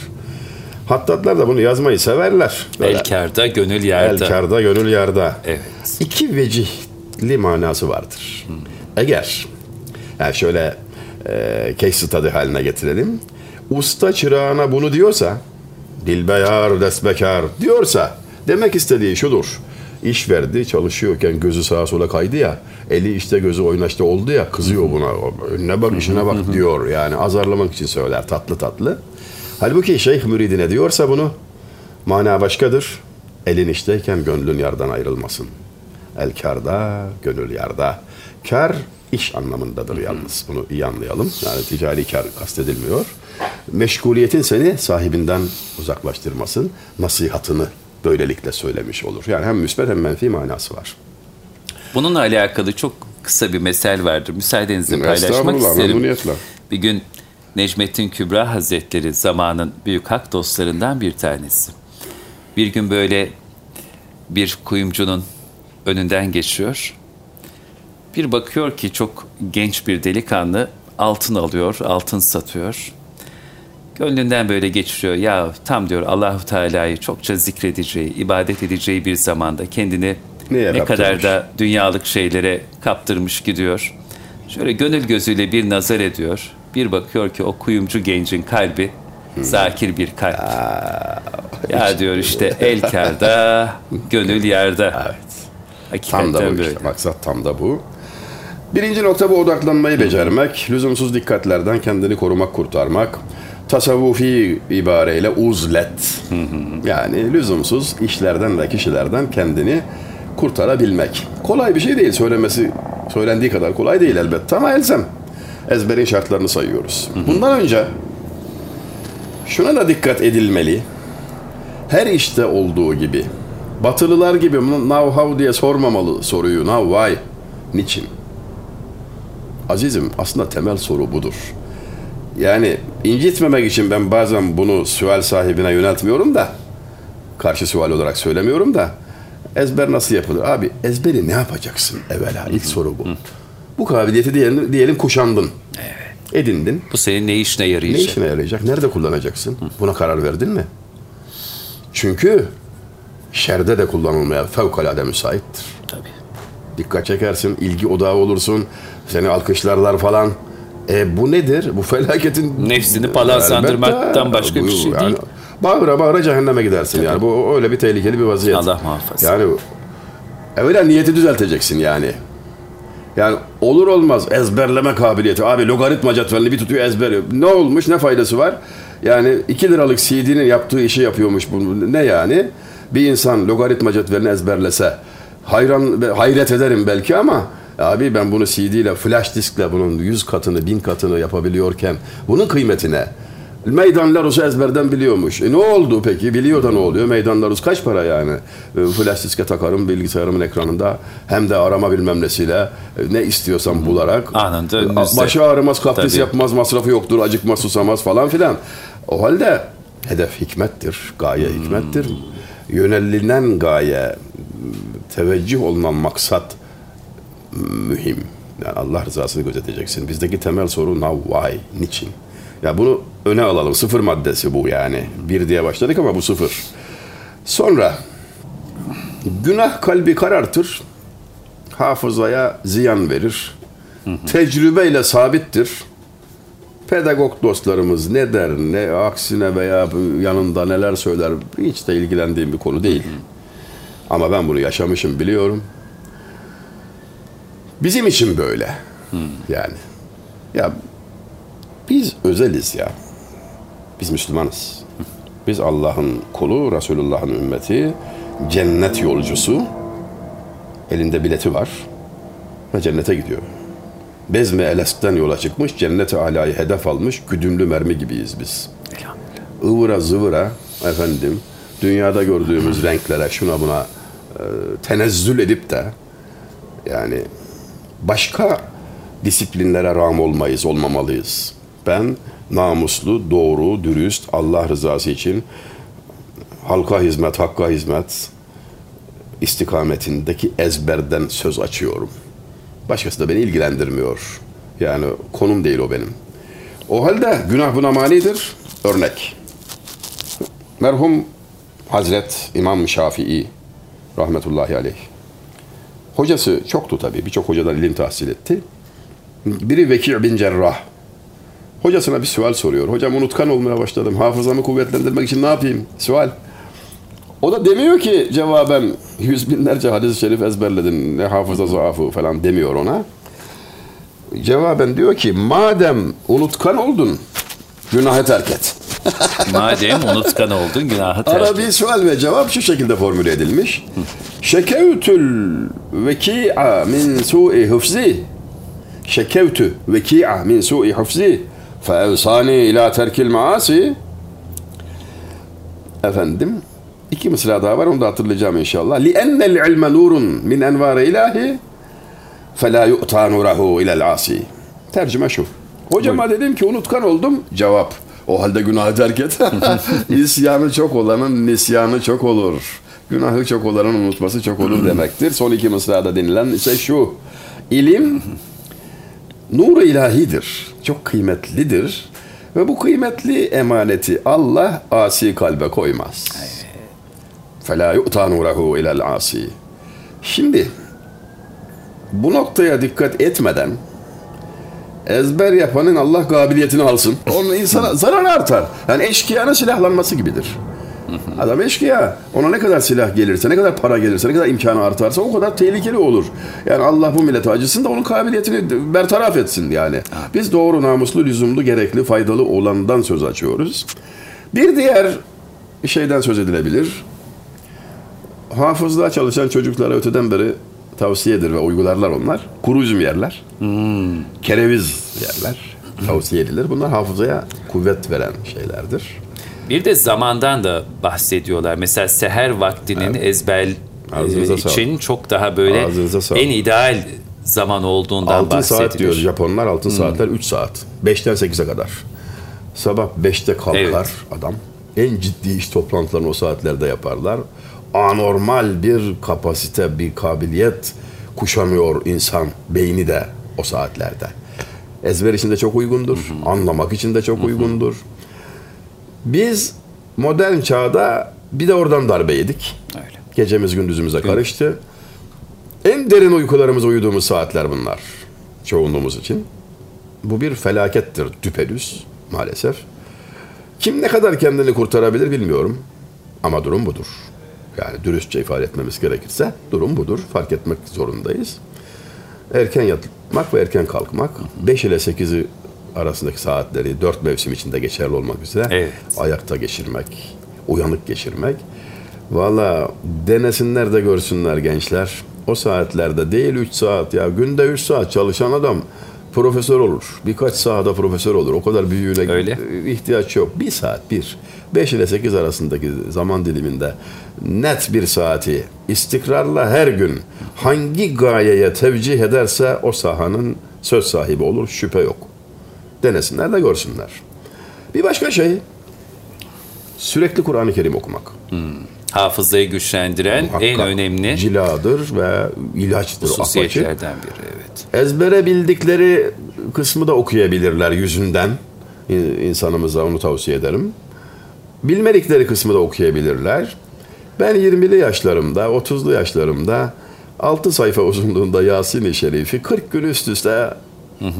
Hattatlar da bunu yazmayı severler. Böyle Elkarda, gönül el yerde. karda gönül yarda. Evet. İki vecihli manası vardır. Eğer yani şöyle e, case study haline getirelim. Usta çırağına bunu diyorsa dilbeyar desbekar diyorsa demek istediği şudur. İş verdi çalışıyorken gözü sağa sola kaydı ya eli işte gözü oynaşta oldu ya kızıyor buna önüne bak işine bak diyor yani azarlamak için söyler tatlı tatlı. Halbuki şeyh müridine diyorsa bunu mana başkadır. Elin işteyken gönlün yardan ayrılmasın. El karda, gönül yarda. Kar iş anlamındadır yalnız. Bunu iyi anlayalım. Yani ticari kar kastedilmiyor. Meşguliyetin seni sahibinden uzaklaştırmasın. Nasihatını böylelikle söylemiş olur. Yani hem müsbet hem menfi manası var. Bununla alakalı çok kısa bir mesel vardır. Müsaadenizle paylaşmak isterim. Bir gün Necmettin Kübra Hazretleri zamanın büyük hak dostlarından bir tanesi. Bir gün böyle bir kuyumcunun önünden geçiyor. Bir bakıyor ki çok genç bir delikanlı altın alıyor, altın satıyor. Gönlünden böyle geçiriyor. Ya tam diyor Allahu Teala'yı çokça zikredeceği, ibadet edeceği bir zamanda kendini Neye ne kadar da dünyalık şeylere kaptırmış gidiyor. Şöyle gönül gözüyle bir nazar ediyor. Bir bakıyor ki o kuyumcu gencin kalbi zakir bir kalp. ya diyor işte el kârda, gönül yerde. Evet. Hakikaten Tam da bu böyle. işte. Maksat tam da bu. Birinci nokta bu odaklanmayı becermek. Lüzumsuz dikkatlerden kendini korumak, kurtarmak. Tasavvufi ibareyle uzlet. Yani lüzumsuz işlerden ve kişilerden kendini kurtarabilmek. Kolay bir şey değil. Söylemesi söylendiği kadar kolay değil elbette ama elzem. Ezberin şartlarını sayıyoruz. Bundan önce şuna da dikkat edilmeli. Her işte olduğu gibi Batılılar gibi now how diye sormamalı soruyu. Now why? Niçin? Azizim aslında temel soru budur. Yani incitmemek için ben bazen bunu sual sahibine yöneltmiyorum da karşı sual olarak söylemiyorum da ezber nasıl yapılır? Abi ezberi ne yapacaksın evvela? İlk soru bu. Bu kabiliyeti diyelim, diyelim kuşandın. Edindin. Bu senin ne işine Ne yarayacak? işine yarayacak? Nerede kullanacaksın? Buna karar verdin mi? Çünkü şerde de kullanılmaya fevkalade müsaittir. Tabii. Dikkat çekersin, ilgi odağı olursun, seni alkışlarlar falan. E bu nedir? Bu felaketin... Nefsini palansandırmaktan Elbette. başka bir Bu şey yani değil. Bağıra bağıra cehenneme gidersin yani. Bu öyle bir tehlikeli bir vaziyet. Allah muhafaza. Yani evvela niyeti düzelteceksin yani. Yani olur olmaz ezberleme kabiliyeti. Abi logaritma cetvelini bir tutuyor ezberi. Ne olmuş ne faydası var? Yani 2 liralık CD'nin yaptığı işi yapıyormuş bu. Ne yani? Bir insan logaritma cetvelini ezberlese hayran hayret ederim belki ama abi ben bunu CD ile flash diskle bunun 100 katını 1000 katını yapabiliyorken bunun kıymetine Meydan Larus'u ezberden biliyormuş. E ne oldu peki? Biliyor da ne oluyor? Meydan Larus kaç para yani? E, flash diske takarım bilgisayarımın ekranında. Hem de arama bilmem nesiyle. e, ne istiyorsam bularak. Anında E. Başı ağrımaz, kapris Tabii. yapmaz, masrafı yoktur, acıkmaz, susamaz falan filan. O halde Hedef hikmettir, gaye hikmettir. Yönelilen gaye, teveccüh olunan maksat mühim. Yani Allah rızasını gözeteceksin. Bizdeki temel soru now, why, niçin? Ya bunu öne alalım. Sıfır maddesi bu yani. Bir diye başladık ama bu sıfır. Sonra günah kalbi karartır. Hafızaya ziyan verir. Tecrübeyle sabittir. Pedagog dostlarımız ne der, ne aksine veya yanında neler söyler hiç de ilgilendiğim bir konu değil. Ama ben bunu yaşamışım biliyorum. Bizim için böyle. Yani. Ya biz özeliz ya. Biz Müslümanız. Biz Allah'ın kulu, Resulullah'ın ümmeti, cennet yolcusu. Elinde bileti var ve cennete gidiyor. Bezme Elesk'ten yola çıkmış, cennet-i alayı hedef almış, güdümlü mermi gibiyiz biz. Ivıra zıvıra efendim, dünyada gördüğümüz renklere, şuna buna e, tenezzül edip de yani başka disiplinlere ram olmayız, olmamalıyız. Ben namuslu, doğru, dürüst, Allah rızası için halka hizmet, hakka hizmet istikametindeki ezberden söz açıyorum. Başkası da beni ilgilendirmiyor. Yani konum değil o benim. O halde günah buna manidir. Örnek. Merhum Hazret İmam Şafii rahmetullahi aleyh. Hocası çoktu tabii. Birçok hocadan ilim tahsil etti. Biri Veki' bin Cerrah. Hocasına bir sual soruyor. Hocam unutkan olmaya başladım. Hafızamı kuvvetlendirmek için ne yapayım? Sual. O da demiyor ki cevaben yüz binlerce hadis-i şerif ezberledin. Ne hafıza zaafı falan demiyor ona. Cevaben diyor ki madem unutkan oldun günahı terk et. Madem unutkan oldun günahı terk Arabi sual ve cevap şu şekilde formüle edilmiş. Şekevtül veki'a min su'i hıfzi. Şekevtü veki'a min su'i hıfzi. Feevsani ila terkil maasi. Efendim iki mısra daha var onu da hatırlayacağım inşallah. Li ennel ilme nurun min envari ilahi fe la yu'ta nurahu ilel asi. Tercüme şu. Hocama Buyur. dedim ki unutkan oldum. Cevap. O halde günahı terk et. İsyanı çok olanın nisyanı çok olur. Günahı çok olanın unutması çok olur demektir. Son iki mısrada denilen ise şu. İlim nur ilahidir. Çok kıymetlidir. Ve bu kıymetli emaneti Allah asi kalbe koymaz. فَلَا يُؤْتَى نُورَهُ اِلَى الْعَاسِي Şimdi bu noktaya dikkat etmeden ezber yapanın Allah kabiliyetini alsın. Onun insana zarar artar. Yani eşkıyanın silahlanması gibidir. Adam eşkıya. Ona ne kadar silah gelirse, ne kadar para gelirse, ne kadar imkanı artarsa o kadar tehlikeli olur. Yani Allah bu millete acısın da onun kabiliyetini bertaraf etsin yani. Biz doğru, namuslu, lüzumlu, gerekli, faydalı olandan söz açıyoruz. Bir diğer şeyden söz edilebilir. Hafızlığa çalışan çocuklara öteden beri tavsiyedir ve uygularlar onlar. Kuru üzüm yerler. Kereviz yerler. Tavsiye edilir. Bunlar hafızaya kuvvet veren şeylerdir. Bir de zamandan da bahsediyorlar. Mesela seher vaktinin ezber Ağzınıza e, için çok daha böyle sağlık. en ideal zaman olduğundan 6 saat bahsediliyor. diyor Japonlar altın saatler 3 saat. 5'ten 8'e kadar. Sabah 5'te kalkar Evet. adam. En ciddi iş toplantılarını o saatlerde yaparlar. Anormal bir kapasite, bir kabiliyet kuşanıyor insan beyni de o saatlerde. Ezber için de çok uygundur. Anlamak için de çok uygundur. Biz modern çağda bir de oradan darbe yedik. Öyle. Gecemiz gündüzümüze karıştı. En derin uykularımıza uyuduğumuz saatler bunlar. Çoğunluğumuz için. Bu bir felakettir düpedüz maalesef. Kim ne kadar kendini kurtarabilir bilmiyorum. Ama durum budur. Yani dürüstçe ifade etmemiz gerekirse durum budur. Fark etmek zorundayız. Erken yatmak ve erken kalkmak. 5 ile 8'i arasındaki saatleri 4 mevsim içinde geçerli olmak üzere Evet. ayakta geçirmek, uyanık geçirmek. Valla denesinler de görsünler gençler. O saatlerde değil 3 saat ya günde 3 saat çalışan adam profesör olur. Birkaç sahada profesör olur. O kadar büyüğüne Öyle. ihtiyaç yok. Bir saat bir. 5 ile 8 arasındaki zaman diliminde net bir saati istikrarla her gün hangi gayeye tevcih ederse o sahanın söz sahibi olur. Şüphe yok. Denesinler de görsünler. Bir başka şey Sürekli Kur'an-ı Kerim okumak. Hafızayı güçlendiren en Muhakkak önemli ciladır ve ilaçtır. apaçık. hususiyetlerden biri. Evet. Ezbere bildikleri kısmı da okuyabilirler yüzünden. İnsanımıza onu tavsiye ederim. Bilmedikleri kısmı da okuyabilirler. Ben 20'li yaşlarımda, 30'lu yaşlarımda 6 sayfa uzunluğunda Yasin-i Şerif'i 40 gün üst üste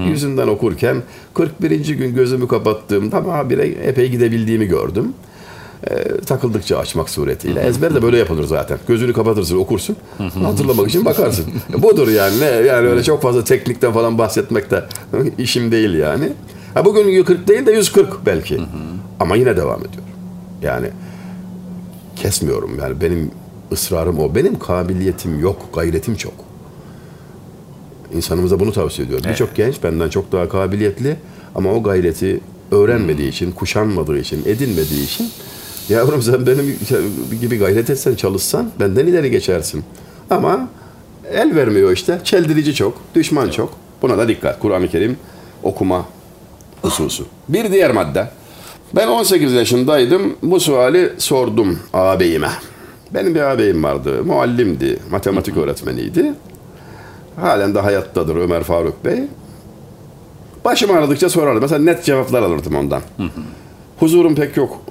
yüzünden okurken 41. gün gözümü kapattığımda habire epey gidebildiğimi gördüm. Ee, takıldıkça açmak suretiyle. Ezber de böyle yapılır zaten. Gözünü kapatırsın, okursun. Hatırlamak için bakarsın. Budur yani. Ne? Yani öyle çok fazla teknikten falan bahsetmek de işim değil yani. Ha bugün 40 değil de 140 belki. Ama yine devam ediyorum. Yani kesmiyorum. Yani benim ısrarım o. Benim kabiliyetim yok, gayretim çok. İnsanımıza bunu tavsiye ediyorum. Birçok genç benden çok daha kabiliyetli ama o gayreti öğrenmediği için, kuşanmadığı için, edinmediği için yavrum sen benim gibi gayret etsen, çalışsan benden ileri geçersin. Ama el vermiyor işte. Çeldirici çok, düşman çok. Buna da dikkat. Kur'an-ı Kerim okuma hususu. Bir diğer madde. Ben 18 yaşındaydım. Bu suali sordum ağabeyime. Benim bir ağabeyim vardı. Muallimdi. Matematik öğretmeniydi. Halen de hayattadır Ömer Faruk Bey. Başım ağrıdıkça sorardı. Mesela net cevaplar alırdım ondan. Huzurum pek yok.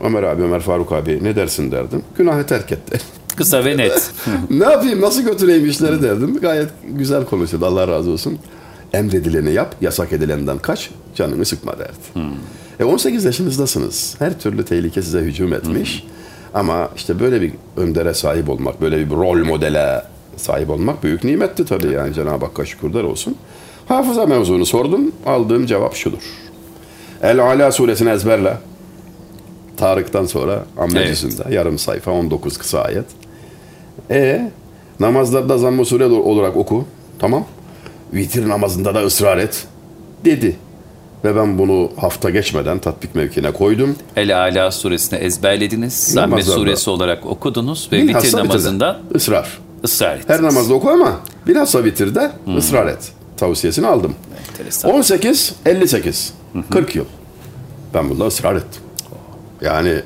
Ömer abi, Ömer Faruk abi ne dersin derdim. Günahı terk etti. Kısa ve net. ne yapayım, nasıl götüreyim işleri derdim. Gayet güzel konuşuyordu, Allah razı olsun. Emredileni yap, yasak edilenden kaç, canını sıkma derdi. E 18 yaşınızdasınız. Her türlü tehlike size hücum etmiş. Ama işte böyle bir öndere sahip olmak, böyle bir rol modele sahip olmak büyük nimetti tabii yani Cenab-ı Hakk'a şükürler olsun. Hafıza mevzunu sordum, aldığım cevap şudur. El-Ala suresini ezberle. Tarık'tan sonra Amnecisinde yarım sayfa 19 kısa ayet. E namazlarda zamm-ı sure olarak oku. Tamam. Vitir namazında da ısrar et. Dedi. Ve ben bunu hafta geçmeden tatbik mevkine koydum. El Ala suresini ezberlediniz. Zahmet Namazlarda. suresi olarak okudunuz ve Bilhassa vitirde. namazında ısrar. ısrar ettiniz. Her namazda oku ama bilhassa vitirde ısrar et. Tavsiyesini aldım. Enteresan. 18, 58. 40 yıl. Ben bunda ısrar ettim. Yani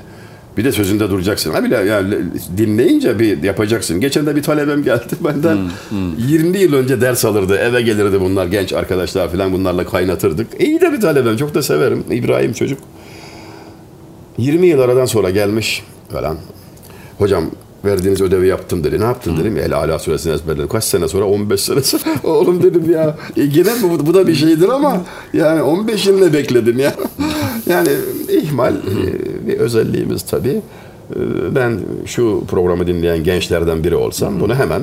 bir de sözünde duracaksın. Ha bile yani dinleyince bir yapacaksın. Geçen de bir talebem geldi benden. 20 yıl önce ders alırdı. Eve gelirdi bunlar genç arkadaşlar falan bunlarla kaynatırdık. İyi de bir talebem. Çok da severim. İbrahim çocuk. 20 yıl aradan sonra gelmiş falan. Hocam verdiğiniz ödevi yaptım dedi. Ne yaptın dedim. El Ala suresini ezberledim. Kaç sene sonra? 15 sene sonra. Oğlum dedim ya. E, yine bu, bu da bir şeydir ama yani 15 yıl ne bekledim ya. Yani ihmal e, bir özelliğimiz tabii. E, Ben şu programı dinleyen gençlerden biri olsam bunu hemen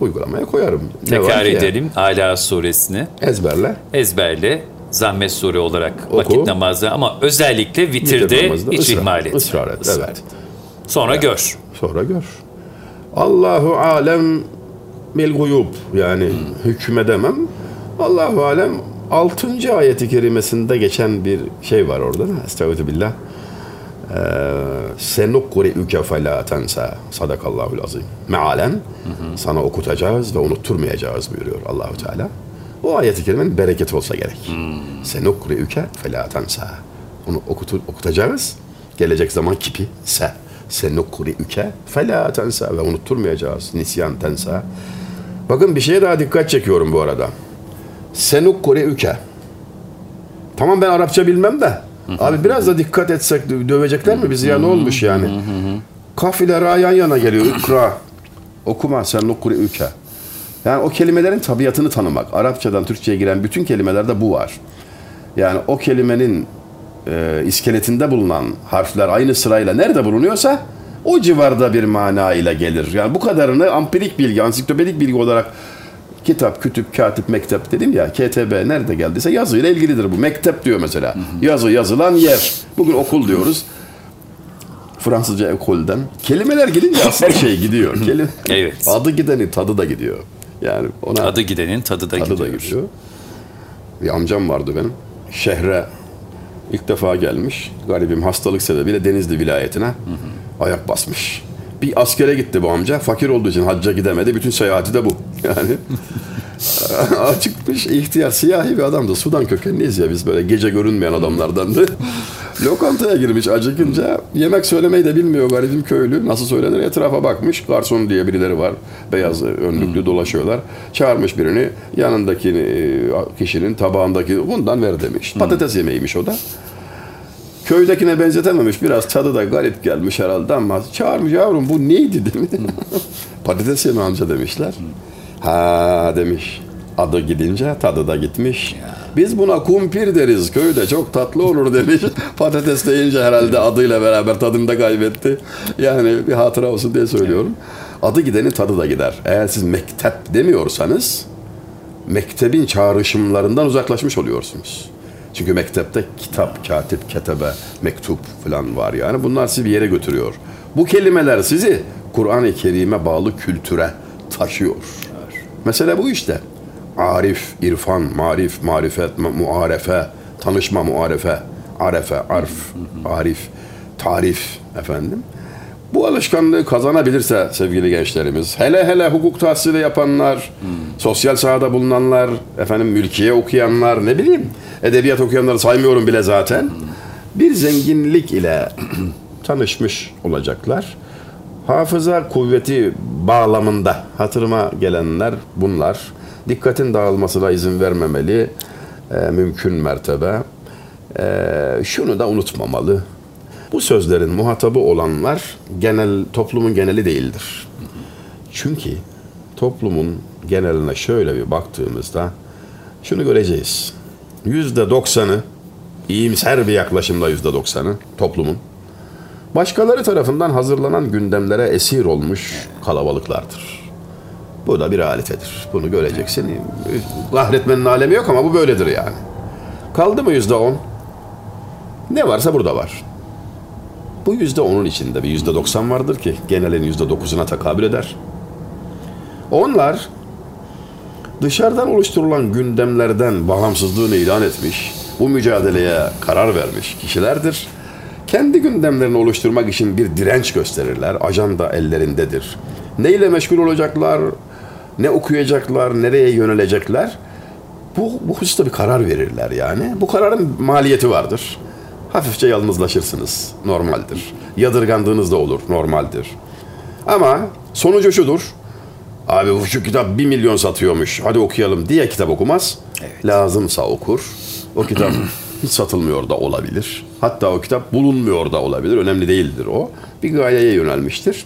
uygulamaya koyarım. Ne Tekrar edelim Ala suresini. Ezberle. Ezberle. Zamm-ı sure olarak Oku. vakit namazı ama özellikle Vitir vitirde namazda hiç ısrar- ihmal etme. Israr et. Evet. et. Sonra gör. Sonra gör. Allahu alem bil guyub yani hükmedemem. Allahu alem 6. ayeti kerimesinde geçen bir şey var orada. Estağfirullah billah. Ee, Senukri üke felâ tensa. Sadakallahul azim. Mealen sana okutacağız ve unutturmayacağız buyuruyor Allahu Teala. O ayeti kerimenin bereketi olsa gerek. Senukri üke felâ tensa. Onu okutur, okutacağız. Gelecek zaman kipi se. Senukri üke felâ tensa ve unutturmayacağız. Nisyan tensa. Bakın bir şeye daha dikkat çekiyorum bu arada. Senukri üke. Tamam ben Arapça bilmem de. Abi biraz da dikkat etsek dö- dövecekler mi bizi ya ne olmuş yani? Kaf ile ra yan yana geliyor. Ukra. Okuma sen nukri üke. Yani o kelimelerin tabiatını tanımak. Arapçadan Türkçe'ye giren bütün kelimelerde bu var. Yani o kelimenin e, iskeletinde bulunan harfler aynı sırayla nerede bulunuyorsa o civarda bir mana ile gelir. Yani bu kadarını ampirik bilgi, ansiklopedik bilgi olarak kitap, kütüp, katip, mektep dedim ya KTB nerede geldiyse yazıyla ilgilidir bu. Mektep diyor mesela. Yazı yazılan yer. Bugün okul diyoruz. Fransızca ekolden. Kelimeler gidince her şey gidiyor. Kelime, Evet. Adı gidenin tadı da gidiyor. Yani ona Adı gidenin tadı da tadı da gidiyor. gidiyor. Bir amcam vardı benim. Şehre ilk defa gelmiş. Garibim hastalık sebebiyle Denizli vilayetine ayak basmış. Bir askere gitti bu amca. Fakir olduğu için hacca gidemedi. Bütün seyahati de bu. Yani çıkmış ihtiyar siyahi bir adamdı. Sudan kökenliyiz ya biz böyle gece görünmeyen adamlardandı. Lokantaya girmiş acıkınca yemek söylemeyi de bilmiyor garibim köylü. Nasıl söylenir etrafa bakmış. Garson diye birileri var. Beyaz önlüklü dolaşıyorlar. Çağırmış birini. Yanındaki e, kişinin tabağındaki bundan ver demiş. Patates yemeğiymiş o da. Köydekine benzetememiş. Biraz tadı da garip gelmiş herhalde ama çağırmış yavrum bu neydi demiş. Patates yemeği amca demişler. Ha demiş. Adı gidince tadı da gitmiş. Biz buna kumpir deriz köyde çok tatlı olur demiş. Patates deyince herhalde adıyla beraber tadını da kaybetti. Yani bir hatıra olsun diye söylüyorum. Adı gidenin tadı da gider. Eğer siz mektep demiyorsanız mektebin çağrışımlarından uzaklaşmış oluyorsunuz. Çünkü mektepte kitap, katip, ketebe, mektup falan var yani. Bunlar sizi bir yere götürüyor. Bu kelimeler sizi Kur'an-ı Kerim'e bağlı kültüre taşıyor. Mesele bu işte. Arif, irfan, marif, marifet, mu- muarefe, tanışma, muarefe, arefe, arf, arif, tarif efendim. Bu alışkanlığı kazanabilirse sevgili gençlerimiz, hele hele hukuk tahsili yapanlar, sosyal sahada bulunanlar, efendim mülkiye okuyanlar, ne bileyim, edebiyat okuyanları saymıyorum bile zaten. Bir zenginlik ile tanışmış olacaklar. Hafıza kuvveti bağlamında hatırıma gelenler bunlar. Dikkatin dağılmasına izin vermemeli e, mümkün mertebe. E, şunu da unutmamalı. Bu sözlerin muhatabı olanlar genel toplumun geneli değildir. Çünkü toplumun geneline şöyle bir baktığımızda şunu göreceğiz. Yüzde doksanı iyimser bir yaklaşımda yüzde doksanı toplumun başkaları tarafından hazırlanan gündemlere esir olmuş kalabalıklardır. Bu da bir realitedir. Bunu göreceksin. Kahretmenin alemi yok ama bu böyledir yani. Kaldı mı yüzde on? Ne varsa burada var. Bu yüzde onun içinde bir yüzde doksan vardır ki genelin yüzde dokuzuna takabül eder. Onlar dışarıdan oluşturulan gündemlerden bağımsızlığını ilan etmiş, bu mücadeleye karar vermiş kişilerdir. Kendi gündemlerini oluşturmak için bir direnç gösterirler. Ajanda ellerindedir. Neyle meşgul olacaklar, ne okuyacaklar, nereye yönelecekler? Bu, bu hususta bir karar verirler yani. Bu kararın maliyeti vardır. Hafifçe yalnızlaşırsınız. Normaldir. Yadırgandığınız da olur. Normaldir. Ama sonucu şudur. Abi bu şu kitap bir milyon satıyormuş. Hadi okuyalım diye kitap okumaz. Lazımsa okur. O kitap hiç satılmıyor da olabilir. Hatta o kitap bulunmuyor da olabilir. Önemli değildir o. Bir gayeye yönelmiştir.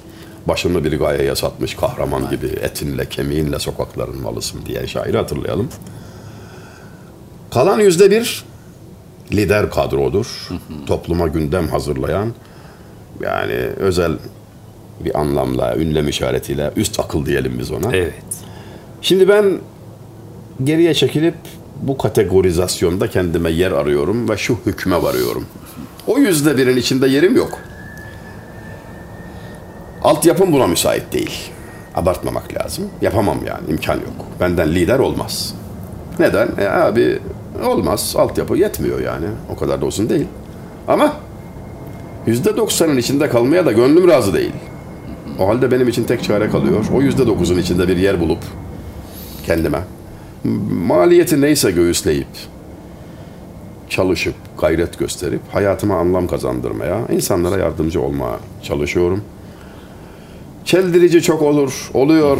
Başını bir gayeye satmış kahraman gibi etinle kemiğinle sokakların malısın diye şairi hatırlayalım. Kalan yüzde bir lider kadrodur. Topluma gündem hazırlayan yani özel bir anlamla, ünlem işaretiyle üst akıl diyelim biz ona. Evet. Şimdi ben geriye çekilip bu kategorizasyonda kendime yer arıyorum ve şu hükme varıyorum. O yüzde birin içinde yerim yok. Altyapım buna müsait değil. Abartmamak lazım. Yapamam yani, imkan yok. Benden lider olmaz. Neden? E abi olmaz, altyapı yetmiyor yani. O kadar da olsun değil. Ama yüzde doksanın içinde kalmaya da gönlüm razı değil. O halde benim için tek çare kalıyor. O yüzde dokuzun içinde bir yer bulup kendime maliyeti neyse göğüsleyip çalışıp gayret gösterip hayatıma anlam kazandırmaya, insanlara yardımcı olmaya çalışıyorum. Çeldirici çok olur, oluyor,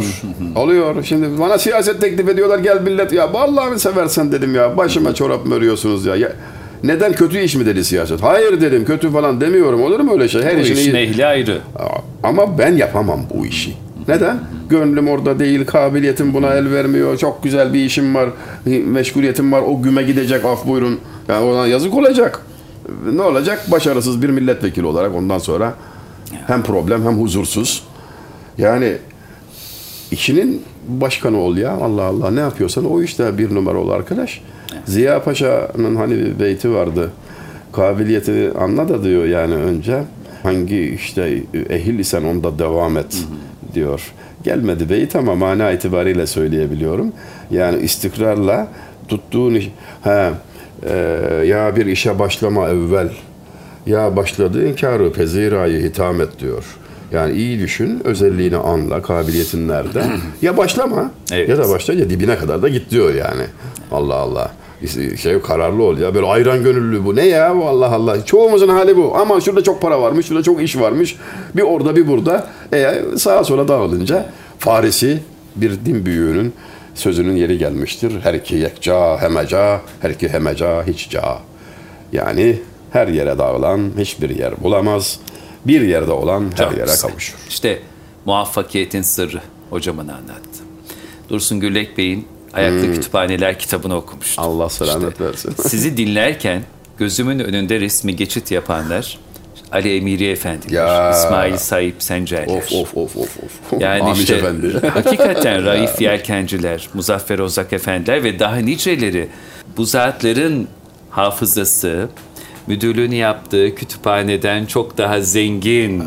oluyor. Şimdi bana siyaset teklif ediyorlar, gel millet. Ya vallahi seversen dedim ya, başıma çorap mı örüyorsunuz ya? ya neden kötü iş mi dedi siyaset? Hayır dedim, kötü falan demiyorum. Olur mu öyle şey? Her Bu işin işin ehli ayrı. ama ben yapamam bu işi. Neden? Gönlüm orada değil, kabiliyetim buna el vermiyor. Çok güzel bir işim var, meşguliyetim var. O güme gidecek, af buyurun. Yani ona yazık olacak. Ne olacak? Başarısız bir milletvekili olarak ondan sonra hem problem hem huzursuz. Yani işinin başkanı ol ya. Allah Allah ne yapıyorsan o işte bir numara ol arkadaş. Ziya Paşa'nın hani bir beyti vardı. Kabiliyetini anla da diyor yani önce. Hangi işte ehil isen onda devam et diyor. Gelmedi beyit ama mana itibariyle söyleyebiliyorum. Yani istikrarla tuttuğun iş... Ha, e, ya bir işe başlama evvel. Ya başladığın kârı pezirayı hitam et diyor. Yani iyi düşün, özelliğini anla, kabiliyetin nerede. ya başlama Evet. ya da başla ya dibine kadar da git diyor yani. Allah Allah. şey kararlı ol ya. Böyle ayran gönüllü bu. Ne ya bu Allah Allah. Çoğumuzun hali bu. Ama şurada çok para varmış, şurada çok iş varmış. Bir orada bir burada. E, sağa sola dağılınca Farisi bir din büyüğünün sözünün yeri gelmiştir. Her iki yekca hemeca, her iki hemeca hiçca. Yani her yere dağılan hiçbir yer bulamaz. Bir yerde olan her Çok yere kavuşur. İşte muvaffakiyetin sırrı hocamın anlattı. Dursun Gürlek Bey'in Ayaklı Kütüphaneler kitabını okumuştum. Allah selamet İşte versin. Sizi dinlerken gözümün önünde resmi geçit yapanlar Ali Emiri Efendiler, Ya. İsmail Saip Sencerler. Of of of of of. Yani Amiş işte Efendi. hakikaten Raif Yelkenciler, Muzaffer Ozak Efendiler ve daha niceleri bu zatların hafızası müdürlüğünü yaptığı kütüphaneden çok daha zengin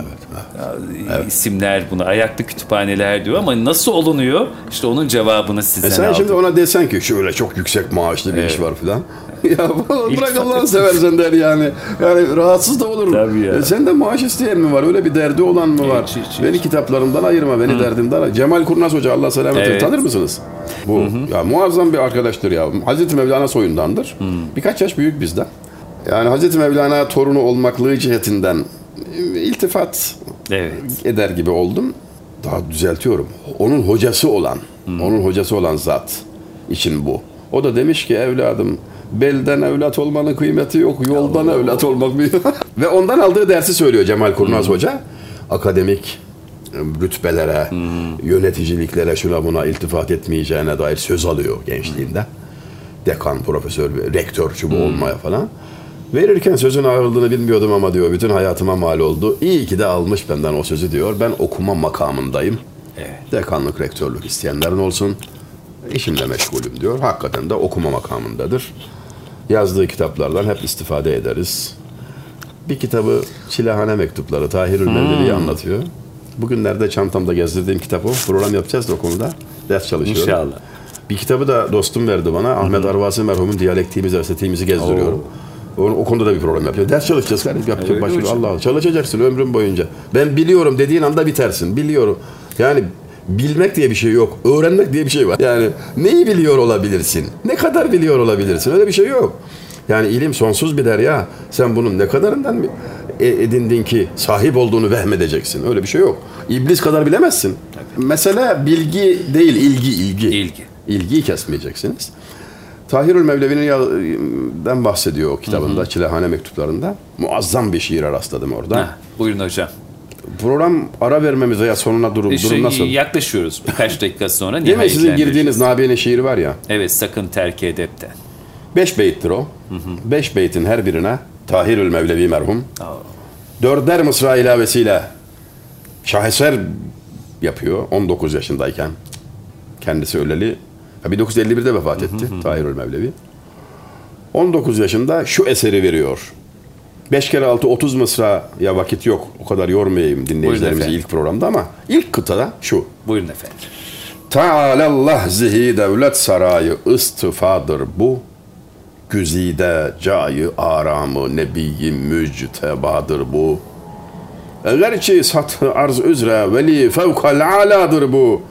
isimler bunu ayaklı kütüphaneler diyor ama nasıl olunuyor? İşte onun cevabını sizden E sen aldım. şimdi ona desen ki şöyle çok yüksek maaşlı bir iş var filan. ya bırak Allah'ını seversen der yani. Yani rahatsız da olur. Tabii ya. E sen de maaş isteyen mi var? Öyle bir derdi olan mı var? Hiç, hiç, beni kitaplarımdan ayırma, beni derdimden ayırma. Cemal Kurnaz Hoca Allah selamet. Evet. Tanır mısınız? Bu ya muazzam bir arkadaştır ya. Hazreti Mevlana soyundandır. Birkaç yaş büyük bizden. Yani Hazreti Mevlana torunu olmaklığı cihetinden e, iltifat Evet. eder gibi oldum. Daha düzeltiyorum. Onun hocası olan, onun hocası olan zat için bu. O da demiş ki evladım belden evlat olmanın kıymeti yok. Yoldan evlat olmak bir... Ve ondan aldığı dersi söylüyor Cemal Kurnaz Hoca. Akademik e, rütbelere, yöneticiliklere şuna buna iltifat etmeyeceğine dair söz alıyor gençliğinde. Dekan, profesör, rektör şu bu olmaya falan. Verirken sözün ağırlığını bilmiyordum ama diyor bütün hayatıma mal oldu. İyi ki de almış benden o sözü diyor. Ben okuma makamındayım. Evet. Dekanlık, rektörlük isteyenlerin olsun. İşimle meşgulüm diyor. Hakikaten de okuma makamındadır. Yazdığı kitaplardan hep istifade ederiz. Bir kitabı Çilehane Mektupları Tahirül Mevlevi'yi anlatıyor. Bugünlerde çantamda gezdirdiğim kitap o. Program yapacağız da o konuda. Ders çalışıyorum. İnşallah. Bir kitabı da dostum verdi bana. Ahmet Arvasi merhumun diyalektiğimizi, estetiğimizi gezdiriyorum. O, o konuda da bir program yapıyor. Ders çalışacağız kardeşim. Yapacak Öyle başka. Allah Allah. Çalışacaksın ömrün boyunca. Ben biliyorum dediğin anda bitersin. Biliyorum. Yani bilmek diye bir şey yok. Öğrenmek diye bir şey var. Yani neyi biliyor olabilirsin? Ne kadar biliyor olabilirsin? Öyle bir şey yok. Yani ilim sonsuz bir derya. Sen bunun ne kadarından mı e- edindin ki sahip olduğunu vehmedeceksin. Öyle bir şey yok. İblis kadar bilemezsin. Mesele bilgi değil, ilgi, ilgi. İlgi. İlgiyi kesmeyeceksiniz. Tahirül Mevlevi'nin ya- bahsediyor o kitabında, Çilehane Mektuplarında. Muazzam bir şiire rastladım orada. Heh, buyurun hocam. Program ara vermemize ya sonuna durum, İşte durum nasıl? yaklaşıyoruz birkaç dakika sonra Değil mi? Sizin girdiğiniz Nabiye'nin şiiri var ya. Evet sakın terk edepten. Beş beyittir o. Beş beytin her birine Tahirül Mevlevi merhum. Dörder mısra ilavesiyle şaheser yapıyor 19 yaşındayken. Kendisi öleli. Ha, 1951'de vefat etti Tahirül Mevlevi. 19 yaşında şu eseri veriyor. 5 kere 6 30 mısra ya vakit yok. O kadar yormayayım dinleyicilerimizi ilk programda ama ilk kıtada şu. Buyurun efendim. Tealallah zihi devlet sarayı istifadır bu. Güzide cayı aramı nebiyi müctebadır bu. Eğerçi satı arz üzere veli fevkal aladır bu.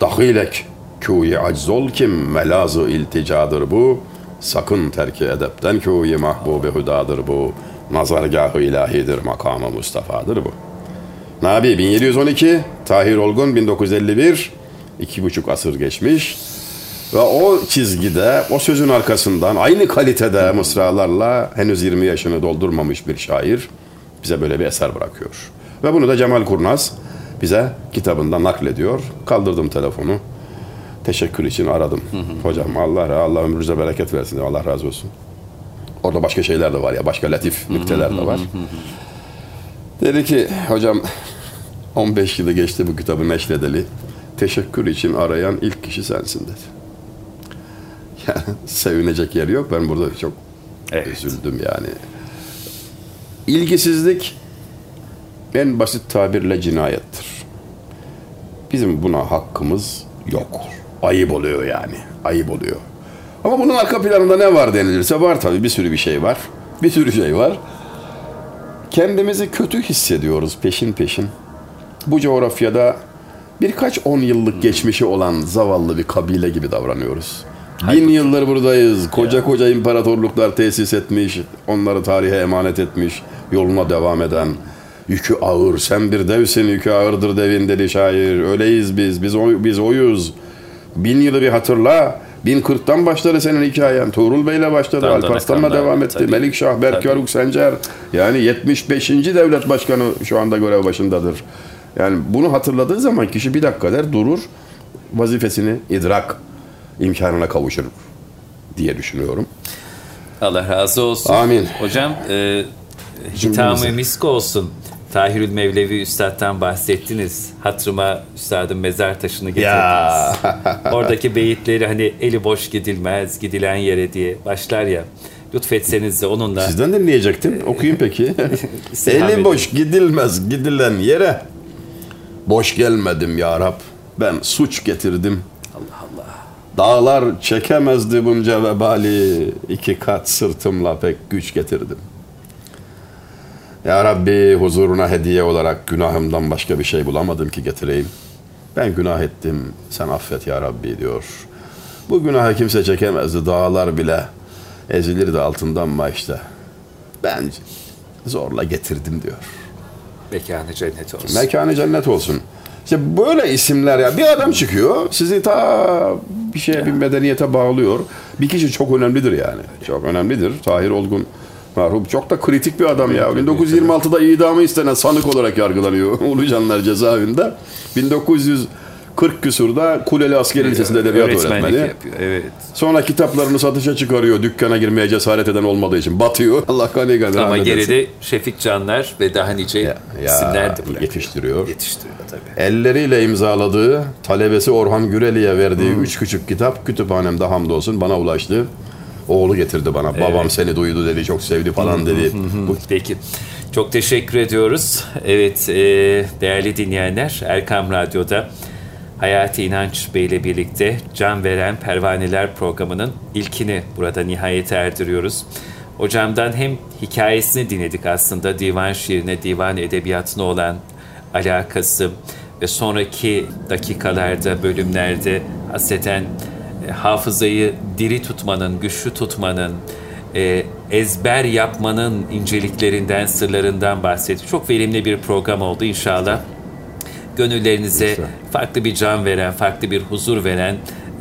Dahilek kuyi aczol kim melazı ilticadır bu. Sakın terki edepten kuyi mahbubi hudadır bu. Nazargahı ilahidir makamı Mustafa'dır bu. Nabi 1712, Tahir Olgun 1951, iki buçuk asır geçmiş. Ve o çizgide, o sözün arkasından aynı kalitede mısralarla henüz 20 yaşını doldurmamış bir şair bize böyle bir eser bırakıyor. Ve bunu da Cemal Kurnaz bize kitabında naklediyor. Kaldırdım telefonu. Teşekkür için aradım. Hocam Allah Allah ömrünüze bereket versin. Allah razı olsun. Orada başka şeyler de var ya, başka latif nükteler de var. Dedi ki hocam 15 yılı geçti bu kitabı neşredeli. Teşekkür için arayan ilk kişi sensin dedi. Yani sevinecek yer yok. Ben burada çok Evet. üzüldüm yani. İlgisizlik en basit tabirle cinayettir. Bizim buna hakkımız yok. Ayıp oluyor yani. Ayıp oluyor. Ama bunun arka planında ne var denilirse var tabii bir sürü bir şey var. Bir sürü şey var. Kendimizi kötü hissediyoruz peşin peşin. Bu coğrafyada birkaç on yıllık geçmişi olan zavallı bir kabile gibi davranıyoruz. Bin yıldır buradayız. Koca koca imparatorluklar tesis etmiş. Onları tarihe emanet etmiş. Yoluna devam eden. Yükü ağır. Sen bir devsin yükü ağırdır devin dedi şair. Öyleyiz biz. Biz, oy, biz oyuz. Bin yılı bir hatırla. 1040'tan başladı senin hikayen. Tuğrul Bey'le başladı. Dandana Alparslan'la devam etti. tabii. Melikşah, Berk Tabii. Yaruk Sencer. Yani 75. devlet başkanı şu anda görev başındadır. Yani bunu hatırladığı zaman kişi bir dakika der durur. Vazifesini idrak imkanına kavuşur diye düşünüyorum. Allah razı olsun. Amin. Hocam e, hitamı misk olsun. Tahirül Mevlevi Üstad'dan bahsettiniz. Hatırıma Üstad'ın mezar taşını getirdiniz. Oradaki beyitleri hani eli boş gidilmez, gidilen yere diye başlar ya. Lütfetseniz de onunla Sizden dinleyecektim. Okuyayım peki. Eli boş gidilmez gidilen yere. Boş gelmedim ya Rab. Ben suç getirdim. Allah Allah. Dağlar çekemezdi bunca vebali. iki kat sırtımla pek güç getirdim. Ya Rabbi huzuruna hediye olarak günahımdan başka bir şey bulamadım ki getireyim. Ben günah ettim, sen affet ya Rabbi diyor. Bu günahı kimse çekemezdi, dağlar bile ezilirdi altından mı işte. Ben zorla getirdim diyor. Mekanı cennet olsun. Mekanı cennet olsun. İşte böyle isimler ya. Bir adam çıkıyor, sizi ta bir şeye, bir medeniyete bağlıyor. Bir kişi çok önemlidir yani. Çok önemlidir. Tahir Olgun merhum çok da kritik bir adam ya. 1926'da idamı istenen sanık olarak yargılanıyor Ulucanlar cezaevinde. 1940 küsurda Kuleli Askeri Lisesi'nde edebiyat öğretmeni. yapıyor. Evet. Sonra kitaplarını satışa çıkarıyor. Dükkana girmeye cesaret eden olmadığı için. Batıyor. Allah gani gani Ama rahmet etsin. geride Şefik Canlar ve daha nice Ya- ya, isimler de bırakıyor. yetiştiriyor. Yetiştiriyor tabii. Elleriyle imzaladığı, talebesi Orhan Güreli'ye verdiği üç küçük kitap kütüphanemde hamdolsun bana ulaştı. Oğlu getirdi bana. Babam seni duydu dedi, çok sevdi falan dedi. Bu Peki. Çok teşekkür ediyoruz. Evet e, değerli dinleyenler Erkam Radyo'da Hayati İnanç Bey ile birlikte Can Veren Pervaneler programının ilkini burada nihayete erdiriyoruz. Hocamdan hem hikayesini dinledik aslında divan şiirine, divan edebiyatına olan alakası ve sonraki dakikalarda, bölümlerde hasreten hafızayı diri tutmanın, güçlü tutmanın, e, ezber yapmanın inceliklerinden, sırlarından bahsetti. Çok verimli bir program oldu inşallah. Gönüllerinize İnşallah. farklı bir can veren, farklı bir huzur veren,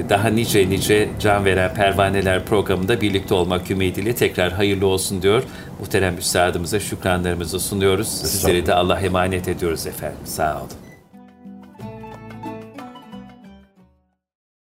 daha nice nice can veren pervaneler programında birlikte olmak ümidiyle tekrar hayırlı olsun diyor. Muhterem üstadımıza şükranlarımızı sunuyoruz. Sizleri de Allah emanet ediyoruz efendim. Sağ olun.